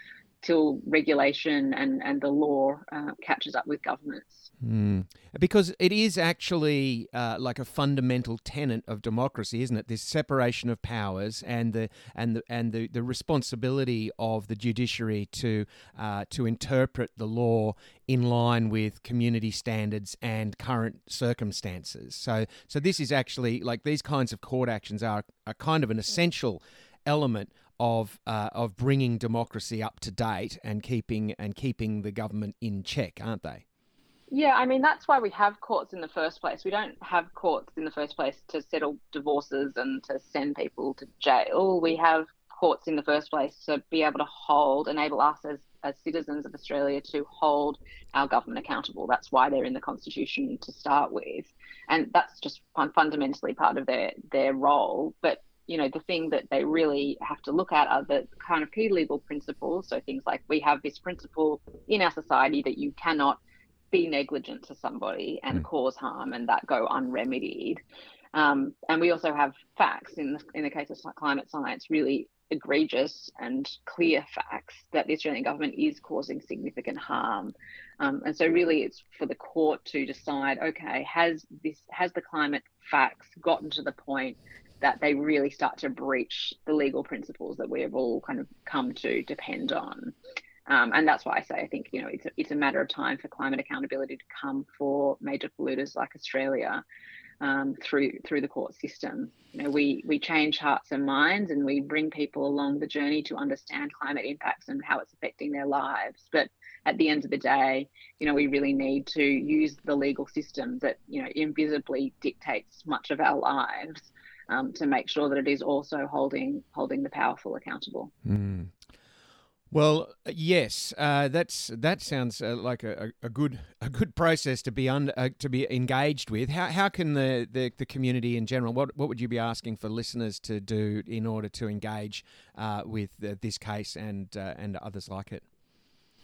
till regulation and, and the law uh, catches up with governments. Mm. Because it is actually uh, like a fundamental tenet of democracy, isn't it? This separation of powers and the and the and the, the responsibility of the judiciary to uh, to interpret the law in line with community standards and current circumstances. So so this is actually like these kinds of court actions are, are kind of an essential element of uh, of bringing democracy up to date and keeping and keeping the government in check, aren't they? Yeah, I mean that's why we have courts in the first place. We don't have courts in the first place to settle divorces and to send people to jail. We have courts in the first place to be able to hold, enable us as, as citizens of Australia to hold our government accountable. That's why they're in the constitution to start with, and that's just fundamentally part of their their role. But you know, the thing that they really have to look at are the kind of key legal principles. So things like we have this principle in our society that you cannot be negligent to somebody and mm. cause harm and that go unremedied. Um, and we also have facts in the, in the case of climate science, really egregious and clear facts that the Australian government is causing significant harm. Um, and so really it's for the court to decide, okay, has this has the climate facts gotten to the point that they really start to breach the legal principles that we have all kind of come to depend on. Um, and that's why I say I think you know it's a, it's a matter of time for climate accountability to come for major polluters like Australia um, through through the court system. You know, we we change hearts and minds, and we bring people along the journey to understand climate impacts and how it's affecting their lives. But at the end of the day, you know, we really need to use the legal system that you know invisibly dictates much of our lives um, to make sure that it is also holding holding the powerful accountable. Mm. Well, yes, uh, that's that sounds uh, like a, a, good a good process to be uh, to be engaged with. How, how can the, the, the, community in general? What what would you be asking for listeners to do in order to engage uh, with this case and uh, and others like it?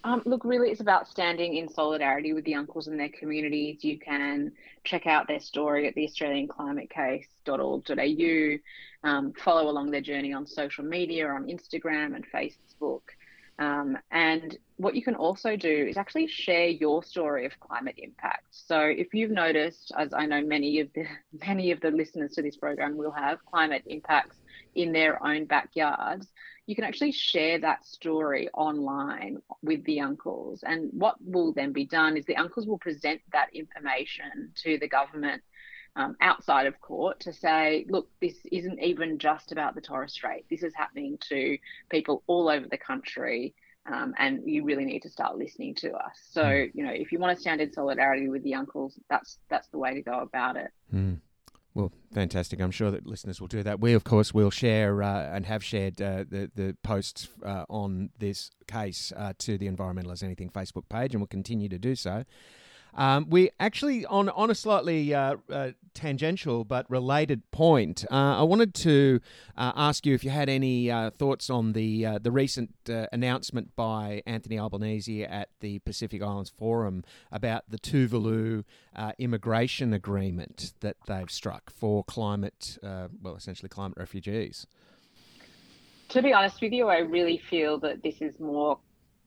Um, look, really, it's about standing in solidarity with the uncles and their communities. You can check out their story at the AustralianClimateCase.org.au, um, follow along their journey on social media, on Instagram and Facebook. Um, and what you can also do is actually share your story of climate impact. So if you've noticed, as I know many of the <laughs> many of the listeners to this program will have climate impacts in their own backyards, you can actually share that story online with the uncles. And what will then be done is the uncles will present that information to the government um, outside of court to say, look, this isn't even just about the Torres Strait. This is happening to people all over the country. Um, and you really need to start listening to us. So, mm. you know, if you want to stand in solidarity with the uncles, that's that's the way to go about it. Mm. Well, fantastic. I'm sure that listeners will do that. We, of course, will share uh, and have shared uh, the, the posts uh, on this case uh, to the Environmental as Anything Facebook page, and will continue to do so. Um, we actually, on on a slightly uh, uh, tangential but related point, uh, I wanted to uh, ask you if you had any uh, thoughts on the uh, the recent announcement by Anthony Albanese at the Pacific Islands Forum about the Tuvalu immigration agreement that they've struck for climate, well, essentially climate refugees. To be honest with you, I really feel that this is more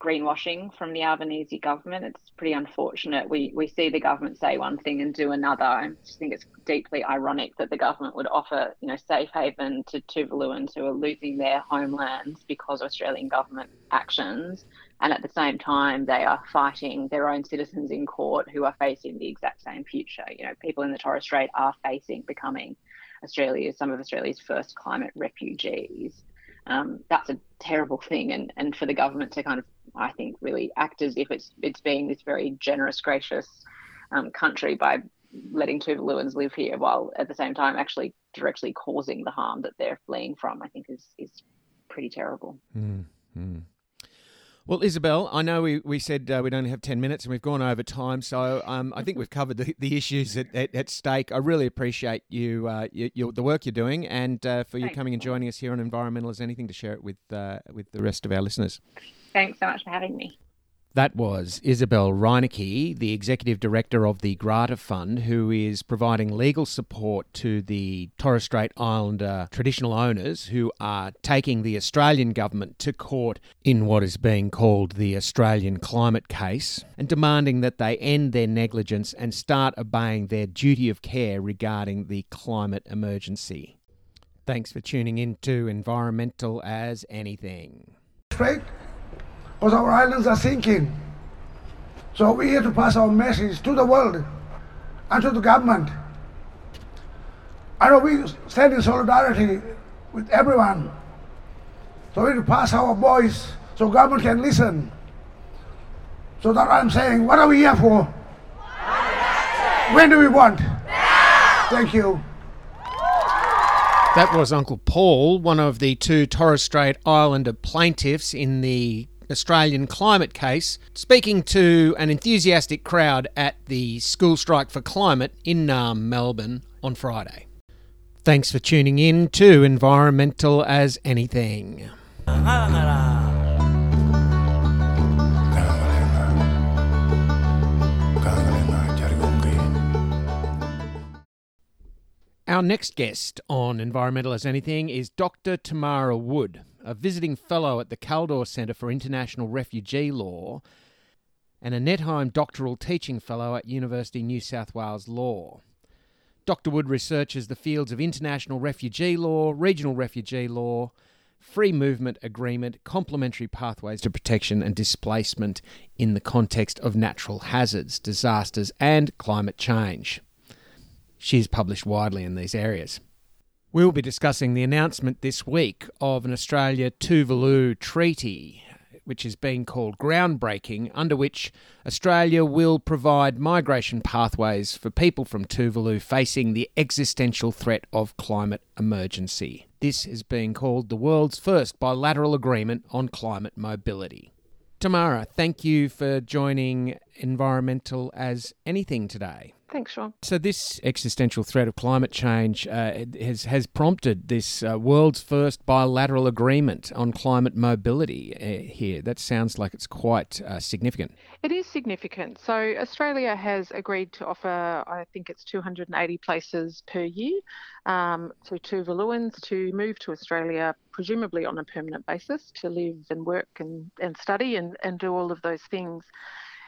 greenwashing from the Albanese government. It's pretty unfortunate. We we see the government say one thing and do another. I just think it's deeply ironic that the government would offer, you know, safe haven to Tuvaluans who are losing their homelands because of Australian government actions, and at the same time they are fighting their own citizens in court who are facing the exact same future. You know, people in the Torres Strait are facing becoming Australia's some of Australia's first climate refugees. Um, that's a terrible thing, and and for the government to kind of I think, really act as if it's it's being this very generous, gracious um, country by letting Tuvaluans live here, while at the same time actually directly causing the harm that they're fleeing from. I think is is pretty terrible. Mm-hmm. Well, Isabelle, I know we, we said uh, we'd only have 10 minutes and we've gone over time, so um, I think we've covered the, the issues at, at, at stake. I really appreciate you, uh, you, you the work you're doing and uh, for you Thanks. coming and joining us here on Environmental as Anything to share it with, uh, with the rest of our listeners. Thanks so much for having me. That was Isabelle Reinecke, the Executive Director of the Grata Fund, who is providing legal support to the Torres Strait Islander traditional owners who are taking the Australian government to court in what is being called the Australian climate case and demanding that they end their negligence and start obeying their duty of care regarding the climate emergency. Thanks for tuning in to Environmental as Anything. Straight because our islands are sinking. So we're here to pass our message to the world and to the government. I know we stand in solidarity with everyone. So we need to pass our voice so government can listen. So that I'm saying, what are we here for? When do we want? Now! Thank you. That was Uncle Paul, one of the two Torres Strait Islander plaintiffs in the Australian climate case, speaking to an enthusiastic crowd at the School Strike for Climate in Naarm, Melbourne on Friday. Thanks for tuning in to Environmental as Anything. Our next guest on Environmental as Anything is Dr. Tamara Wood a visiting fellow at the Kaldor Centre for International Refugee Law, and a Nettheim doctoral teaching fellow at University New South Wales Law. Dr. Wood researches the fields of international refugee law, regional refugee law, free movement agreement, complementary pathways to protection and displacement in the context of natural hazards, disasters, and climate change. She is published widely in these areas. We'll be discussing the announcement this week of an Australia Tuvalu treaty, which is being called groundbreaking, under which Australia will provide migration pathways for people from Tuvalu facing the existential threat of climate emergency. This is being called the world's first bilateral agreement on climate mobility. Tamara, thank you for joining Environmental as Anything today. Thanks, Sean. So this existential threat of climate change uh, has has prompted this uh, world's first bilateral agreement on climate mobility uh, here. That sounds like it's quite uh, significant. It is significant. So Australia has agreed to offer, I think it's 280 places per year, um, to Tuvaluans to move to Australia, presumably on a permanent basis, to live and work and, and study and, and do all of those things.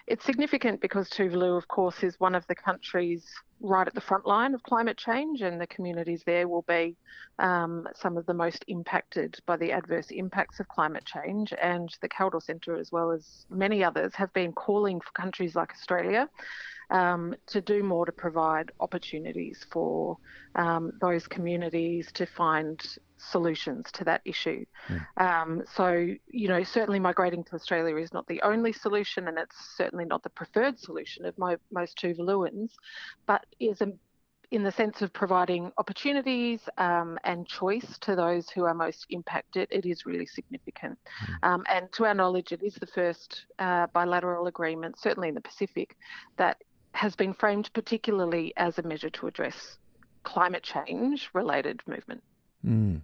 It's significant because Tuvalu, of course, is one of the countries right at the front line of climate change, and the communities there will be um, some of the most impacted by the adverse impacts of climate change. And the Kaldor Centre, as well as many others, have been calling for countries like Australia um, to do more to provide opportunities for um, those communities to find solutions to that issue. Mm. Um, so, you know, certainly migrating to Australia is not the only solution, and it's certainly not the preferred solution of my, most Tuvaluans, but is a in the sense of providing opportunities um, and choice to those who are most impacted, it is really significant. Mm. Um, and to our knowledge, it is the first uh, bilateral agreement, certainly in the Pacific, that has been framed particularly as a measure to address climate change related movement. Mm.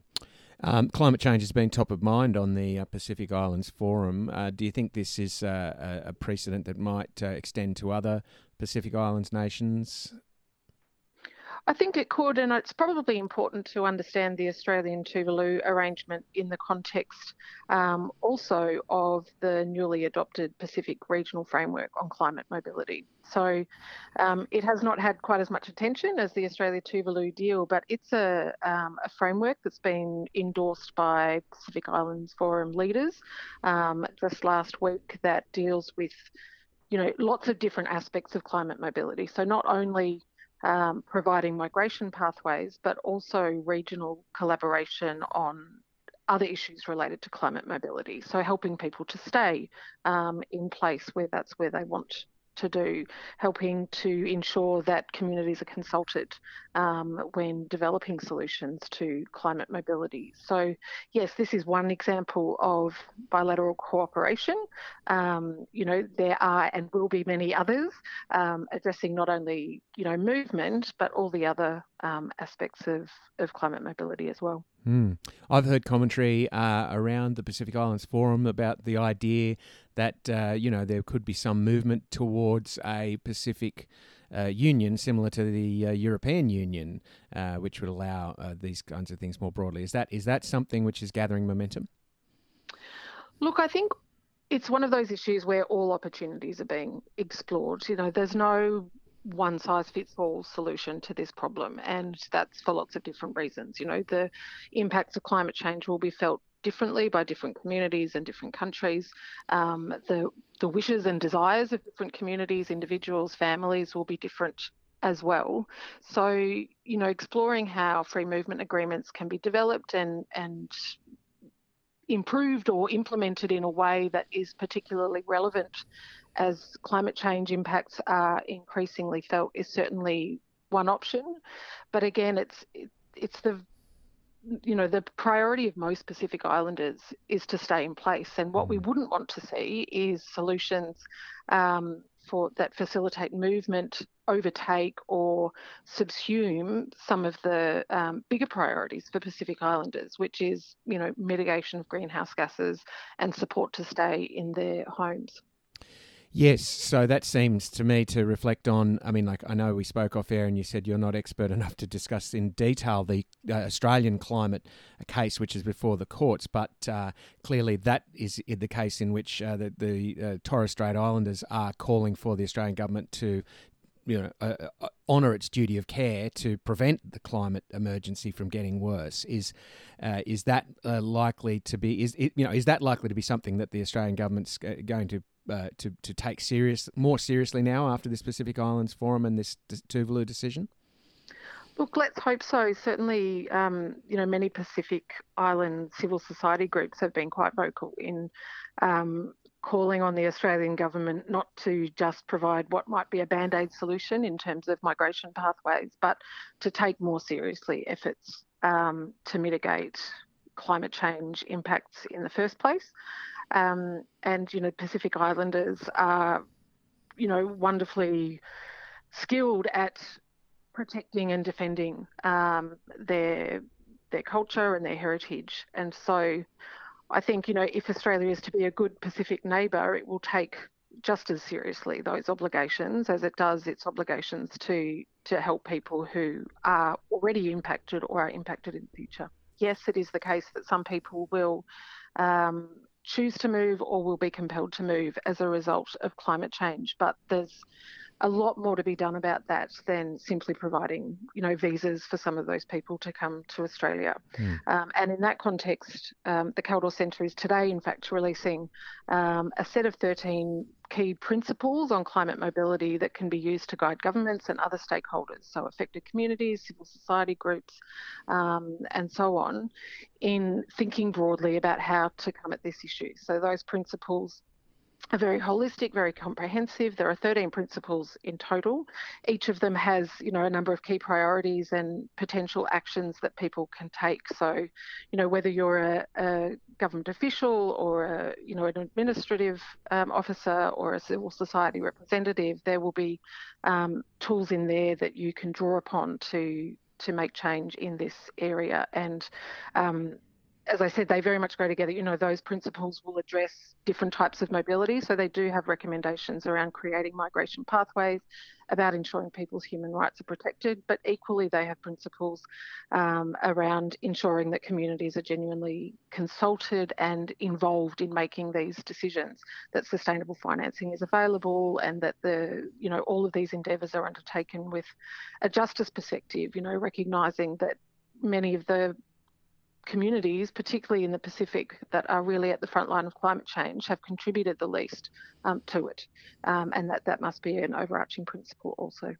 Um, climate change has been top of mind on the uh, Pacific Islands Forum. Uh, do you think this is uh, a precedent that might uh, extend to other Pacific Islands nations? I think it could, and it's probably important to understand the Australian Tuvalu arrangement in the context um, also of the newly adopted Pacific Regional Framework on Climate Mobility. So um, it has not had quite as much attention as the Australia Tuvalu deal, but it's a, um, a framework that's been endorsed by Pacific Islands Forum leaders um, just last week that deals with you know, lots of different aspects of climate mobility. So not only um, providing migration pathways, but also regional collaboration on other issues related to climate mobility. So helping people to stay um, in place where that's where they want to do, helping to ensure that communities are consulted um, when developing solutions to climate mobility. So, yes, this is one example of bilateral cooperation. Um, you know, there are and will be many others um, addressing not only, you know, movement, but all the other um, aspects of, of climate mobility as well. Mm. I've heard commentary uh, around the Pacific Islands Forum about the idea that uh, you know there could be some movement towards a Pacific uh, Union similar to the uh, European Union, uh, which would allow uh, these kinds of things more broadly. Is that is that something which is gathering momentum? Look, I think it's one of those issues where all opportunities are being explored. You know, there's no one size fits all solution to this problem, and that's for lots of different reasons. You know, the impacts of climate change will be felt differently by different communities and different countries. Um, the the wishes and desires of different communities, individuals, families will be different as well. So, you know, exploring how free movement agreements can be developed and and improved or implemented in a way that is particularly relevant as climate change impacts are increasingly felt is certainly one option. But again, it's it's the you know the priority of most Pacific Islanders is to stay in place, and what we mm. wouldn't want to see is solutions um, for that facilitate movement, overtake or subsume some of the um, bigger priorities for Pacific Islanders, which is you know mitigation of greenhouse gases and support to stay in their homes. Yes, so that seems to me to reflect on. I mean, like I know we spoke off air, and you said you're not expert <laughs> enough to discuss in detail the uh, Australian climate case, which is before the courts. But uh, clearly, that is the case in which uh, the, the uh, Torres Strait Islanders are calling for the Australian government to you know, uh, uh, honour its duty of care to prevent the climate emergency from getting worse. Is uh, is that uh, likely to be? Is it, you know is that likely to be something that the Australian government's going to uh, to to take serious more seriously now after this Pacific Islands Forum and this Tuvalu decision? Look, let's hope so. Certainly, um, you know, many Pacific Island civil society groups have been quite vocal in um, calling on the Australian government not to just provide what might be a band aid solution in terms of migration pathways, but to take more seriously efforts um, to mitigate climate change impacts in the first place. Um, and, you know, Pacific Islanders are, you know, wonderfully skilled at protecting and defending um, their their culture and their heritage. And so I think, you know, if Australia is to be a good Pacific neighbour, it will take just as seriously those obligations as it does its obligations to to help people who are already impacted or are impacted in the future. Yes, it is the case that some people will um, choose to move or will be compelled to move as a result of climate change. But there's a lot more to be done about that than simply providing, you know, visas for some of those people to come to Australia. Mm. Um, and in that context, um, the Kaldor Centre is today, in fact, releasing um, a set of 13 key principles on climate mobility that can be used to guide governments and other stakeholders, so affected communities, civil society groups, um, and so on, in thinking broadly about how to come at this issue. So those principles very holistic, very comprehensive. There are 13 principles in total. Each of them has, you know, a number of key priorities and potential actions that people can take. So, you know, whether you're a, a government official or a, you know, an administrative um, officer or a civil society representative, there will be um, tools in there that you can draw upon to to make change in this area and um, as I said, they very much go together. You know, those principles will address different types of mobility. So they do have recommendations around creating migration pathways, about ensuring people's human rights are protected, but equally they have principles um, around ensuring that communities are genuinely consulted and involved in making these decisions, that sustainable financing is available and that the, you know, all of these endeavours are undertaken with a justice perspective, you know, recognising that many of the communities, particularly in the Pacific, that are really at the front line of climate change, have contributed the least um, to it, um, and that that must be an overarching principle also.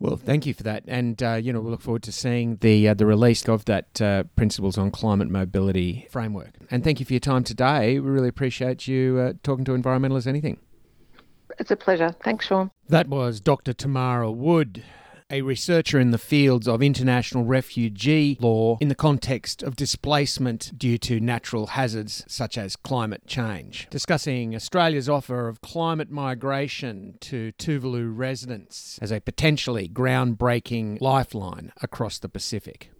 Well, thank you for that, and uh, you know we look forward to seeing the uh, the release of that uh, principles on climate mobility framework. And thank you for your time today. We really appreciate you uh, talking to Environmental as Anything. It's a pleasure. Thanks, Sean. That was Dr. Tamara Wood a researcher in the fields of international refugee law in the context of displacement due to natural hazards such as climate change, discussing Australia's offer of climate migration to Tuvalu residents as a potentially groundbreaking lifeline across the Pacific.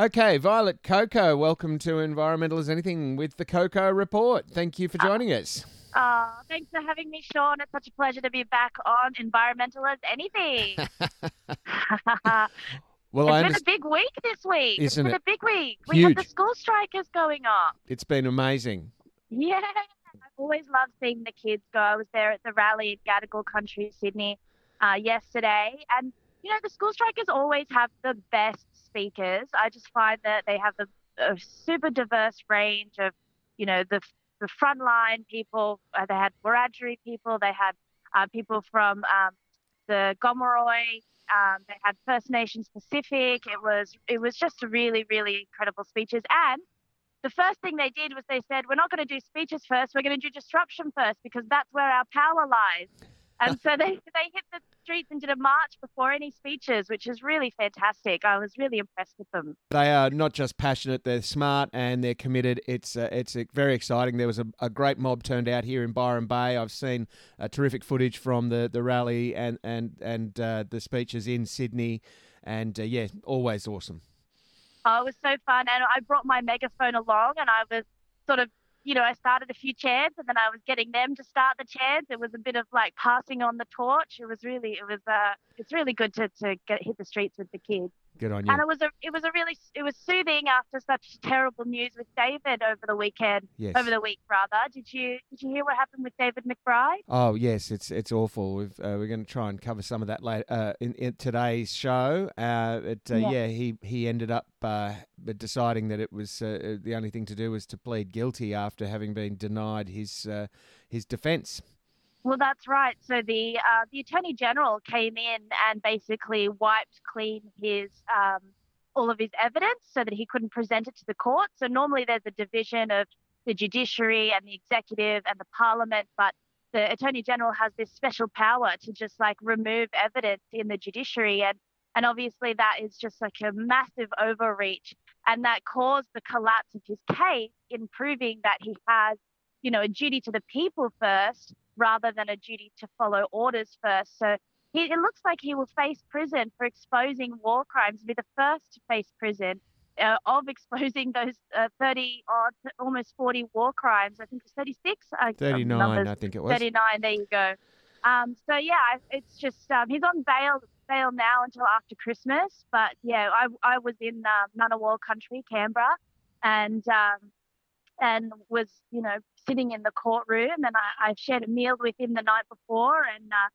Okay, Violet Coco, welcome to Environmental as Anything with the Coco Report. Thank you for joining us. Uh, thanks for having me, Sean. It's such a pleasure to be back on Environmental as Anything. <laughs> <laughs> well, it's I been a big week this week. Isn't it's been it? a big week. We Huge. have the school strikers going on. It's been amazing. Yeah, I've always loved seeing the kids go. I was there at the rally in Gadigal Country, Sydney, uh, yesterday, and you know the school strikers always have the best speakers. I just find that they have a, super diverse range of, you know, the the frontline people. Uh, they had Wiradjuri people. They had uh, people from um, the Gomeroi. Um, they had First Nations Pacific. It was it was just really really incredible speeches. And the first thing they did was they said, we're not going to do speeches first. We're going to do disruption first because that's where our power lies. And so they, they hit the streets and did a march before any speeches, which is really fantastic. I was really impressed with them. They are not just passionate; they're smart and they're committed. It's uh, it's uh, very exciting. There was a, a, great mob turned out here in Byron Bay. I've seen uh, terrific footage from the, the rally and and and uh, the speeches in Sydney, and uh, yeah, always awesome. Oh, it was so fun, and I brought my megaphone along, and I was sort of you know, I started a few chairs and then I was getting them to start the chairs. It was a bit of like passing on the torch. It was really, it was, uh, it's really good to, to get hit the streets with the kids. Good on you. And it was a, it was a really, it was soothing after such terrible news with David over the weekend. Yes. Over the week, rather. Did you, did you hear what happened with David McBride? Oh yes, it's it's awful. We've, uh, we're going to try and cover some of that later uh, in, in today's show. Uh, it, uh, Yeah. yeah. he he ended up uh, deciding that it was uh, the only thing to do was to plead guilty after having been denied his uh, his defence. Well, that's right. So the uh, the attorney general came in and basically wiped clean his um, all of his evidence so that he couldn't present it to the court. So normally there's a division of the judiciary and the executive and the parliament, but the attorney general has this special power to just like remove evidence in the judiciary and and obviously that is just like a massive overreach and that caused the collapse of his case in proving that he has you know a duty to the people first rather than a duty to follow orders first so he, it looks like he will face prison for exposing war crimes be the first to face prison uh, of <laughs> exposing those uh, 30 odd almost 40 war crimes i think it's 36 uh, 39, numbers. I think it was. 39 there you go um, so yeah it's just um, he's on bail bail now until after christmas but yeah i, I was in uh, Ngunnawal country canberra and um, and was you know sitting in the courtroom and I, I shared a meal with him the night before and uh,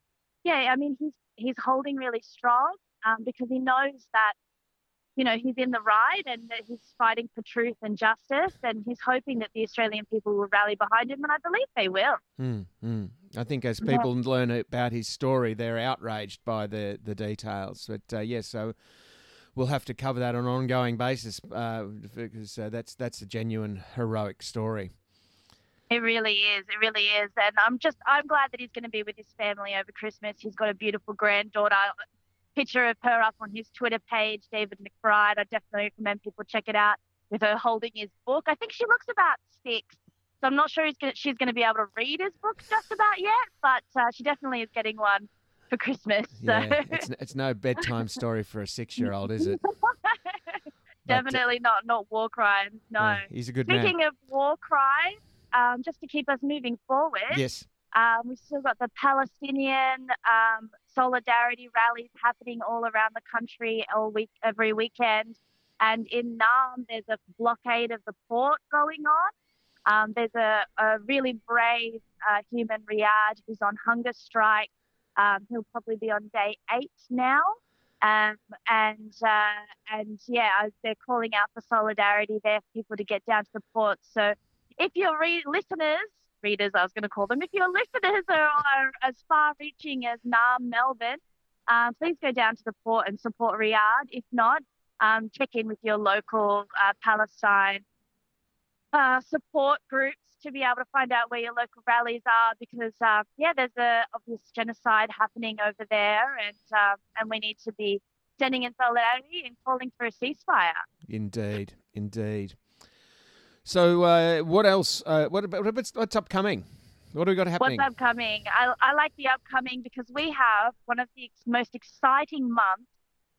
yeah I mean he's he's holding really strong um, because he knows that you know, he's in the right and that he's fighting for truth and justice, and he's hoping that the Australian people will rally behind him, and I believe they will. Mm, mm. I think as Yeah. people learn about his story, they're outraged by the the details. But uh, yes, so we'll have to cover that on an ongoing basis uh, because uh, that's that's a genuine heroic story. It really is. It really is. And I'm just, I'm glad that he's going to be with his family over Christmas. He's got a beautiful granddaughter. Picture of her up on his Twitter page, David McBride. I definitely recommend people check it out with her holding his book. I think she looks about six. So I'm not sure gonna, she's going to be able to read his book just about yet, but uh, she definitely is getting one for Christmas. So Yeah, it's <laughs> it's no bedtime story for a six year old, is it? <laughs> definitely not not war crimes. No. Yeah, he's a good man. Speaking of war crimes, um, just to keep us moving forward. Yes. Um, we've still got the Palestinian um, solidarity rallies happening all around the country all week, every weekend. And in Naarm, there's a blockade of the port going on. Um, there's a, a really brave uh, human, Riyadh, who's on hunger strike. Um, he'll probably be on day eight now. Um, and uh, and yeah, they're calling out for solidarity there for people to get down to the port. So if your re- listeners, readers, I was going to call them, if your listeners are, are as far-reaching as Naarm, Melbourne, um, please go down to the port and support Riyadh. If not, um, check in with your local uh, Palestine uh, support groups to be able to find out where your local rallies are because uh, yeah there's a obvious genocide happening over there and um, and we need to be standing in solidarity and calling for a ceasefire Indeed, indeed. So, uh, what else? Uh, what about what's, what's upcoming? What do we got happening? what's upcoming I, I like the upcoming because we have one of the most exciting months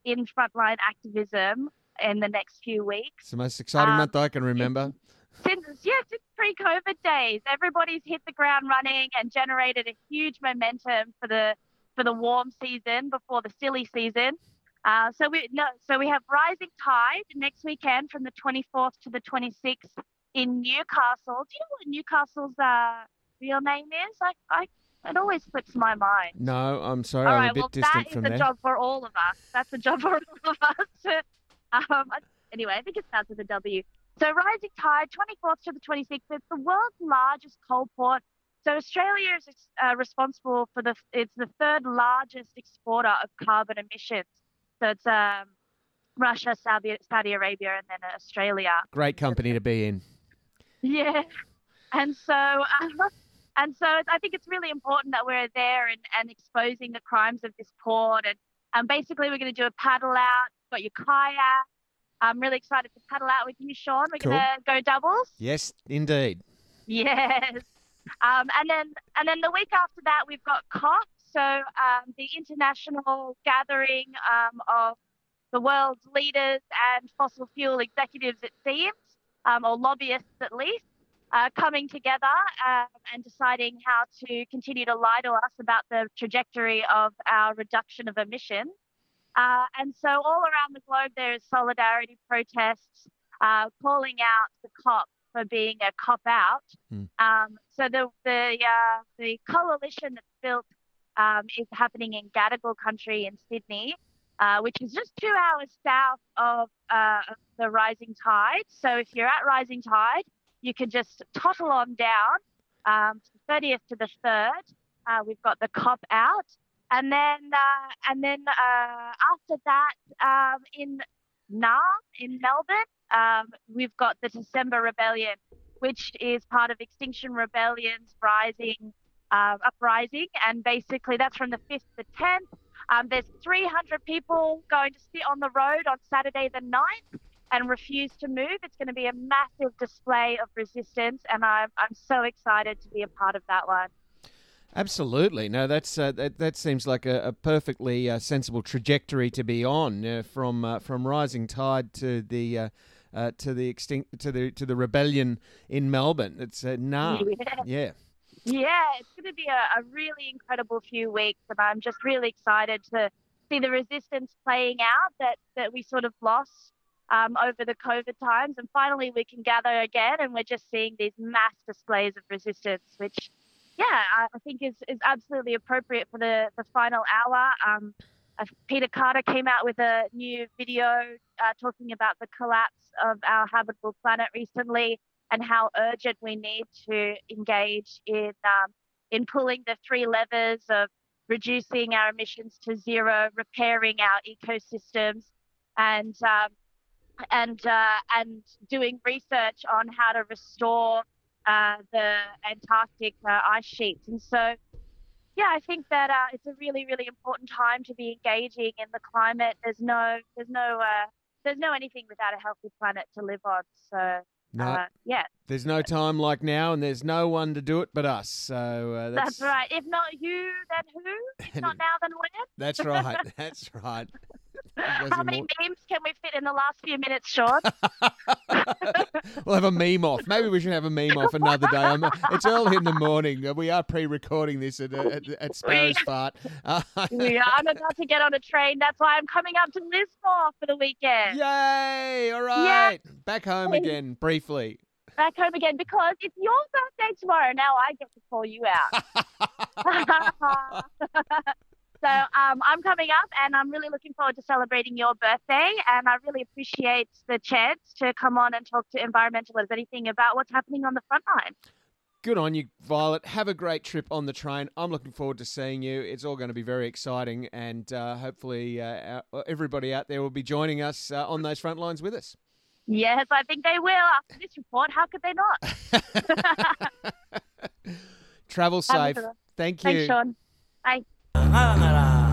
in frontline activism in the next few weeks It's the most exciting Um, month I can remember. since yeah, since pre-COVID days, everybody's hit the ground running and generated a huge momentum for the for the warm season before the silly season. Uh, so we no, so we have Rising Tide next weekend from the 24th to the 26th in Newcastle. Do you know what Newcastle's uh, real name is? I, I it always slips my mind. No, I'm sorry, All I'm right, a bit well, distant that is from a job for all of us. That's a job for <laughs> all of us. <laughs> um, anyway, I think it starts with a W. So Rising Tide, 24th to the 26th. It's the world's largest coal port. So Australia is uh, responsible for the. It's the third largest exporter of carbon emissions. So it's um, Russia, Saudi, Saudi Arabia, and then Australia. Great company to be in. Yeah, and so <laughs> and so I think it's really important that we're there and, and exposing the crimes of this port. And um, basically, we're going to do a paddle out. Got your kayak. I'm really excited to paddle out with you, Sean. We're Cool. going to go doubles. Yes, indeed. Yes. Um, and then and then the week after that we've got COP, so um, the international gathering um, of the world's leaders and fossil fuel executives, it seems, um, or lobbyists at least, uh, coming together um, and deciding how to continue to lie to us about the trajectory of our reduction of emissions. Uh, and so all around the globe there is solidarity protests uh, calling out the COP for being a cop out. Um, so the the uh, the coalition that's built um, is happening in Gadigal country in Sydney, uh, which is just two hours south of uh, the Rising Tide. So if you're at Rising Tide, you can just tottle on down um, to the 30th to the 3rd. Uh, we've got the cop out, and then uh, and then uh, after that um, in Naarm in Melbourne, um, we've got the December Rebellion, which is part of Extinction Rebellion's rising uh, uprising, and basically that's from the 5th to the 10th. Um, there's 300 people going to sit on the road on Saturday the 9th and refuse to move. It's going to be a massive display of resistance, and I'm, I'm so excited to be a part of that one. Absolutely. No, that's uh, that. That seems like a, a perfectly uh, sensible trajectory to be on uh, from uh, from rising tide to the uh, uh, to the extinct to the to the rebellion in Melbourne. It's uh, nah, Yeah. yeah. Yeah, it's going to be a, a really incredible few weeks, and I'm just really excited to see the resistance playing out that, that we sort of lost um, over the COVID times. And finally, we can gather again, and we're just seeing these mass displays of resistance, which, yeah, I, think is, is absolutely appropriate for the, the final hour. Um, uh, Peter Carter came out with a new video uh, talking about the collapse of our habitable planet recently and how urgent we need to engage in um, in pulling the three levers of reducing our emissions to zero, repairing our ecosystems, and um, and uh, and doing research on how to restore uh, the Antarctic uh, ice sheets. And so, yeah, I think that uh, it's a really really important time to be engaging in the climate. There's no there's no uh, there's no anything without a healthy planet to live on. So No. uh, yeah, There's no time like now, and there's no one to do it but us. So uh, that's, that's right. If not you, then who? If <laughs> not now, then when? That's right. <laughs> That's right. <laughs> How many memes can we fit in the last few minutes, Sean? We'll have a meme off. Maybe we should have a meme off another day. I'm, it's early in the morning. We are pre-recording this at, at, at Sparrow's Fart. <laughs> Uh, yeah, I'm about to get on a train. That's why I'm coming up to Lismore for the weekend. Yay! All right. yeah. Back home again, briefly. Back home again because it's your birthday tomorrow. Now I get to call you out. <laughs> <laughs> so um, I'm coming up and I'm really looking forward to celebrating your birthday. And I really appreciate the chance to come on and talk to Environmental as anything about what's happening on the front line. Good on you, Violet. Have a great trip on the train. I'm looking forward to seeing you. It's all going to be very exciting, and uh, hopefully, uh, our, everybody out there will be joining us uh, on those front lines with us. Yes, I think they will after this report. How could they not? <laughs> <laughs> Travel safe. Thank you. Thanks, Sean. Bye. ならなら。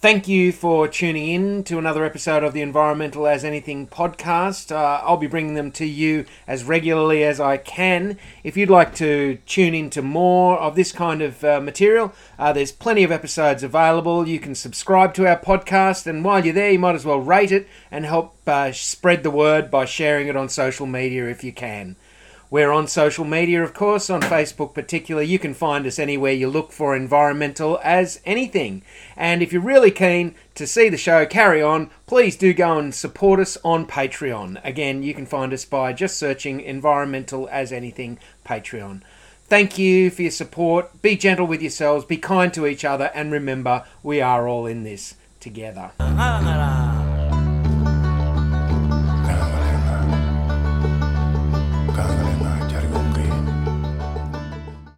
Thank you for tuning in to another episode of the Environmental as Anything podcast. Uh, I'll be bringing them to you as regularly as I can. If you'd like to tune into more of this kind of uh, material, uh, there's plenty of episodes available. You can subscribe to our podcast, and while you're there, you might as well rate it and help uh, spread the word by sharing it on social media if you can. We're on social media, of course, on Facebook particularly. You can find us anywhere you look for environmental as anything. And if you're really keen to see the show carry on, please do go and support us on Patreon. Again, you can find us by just searching environmental as anything Patreon. Thank you for your support. Be gentle with yourselves, be kind to each other, and remember, we are all in this together.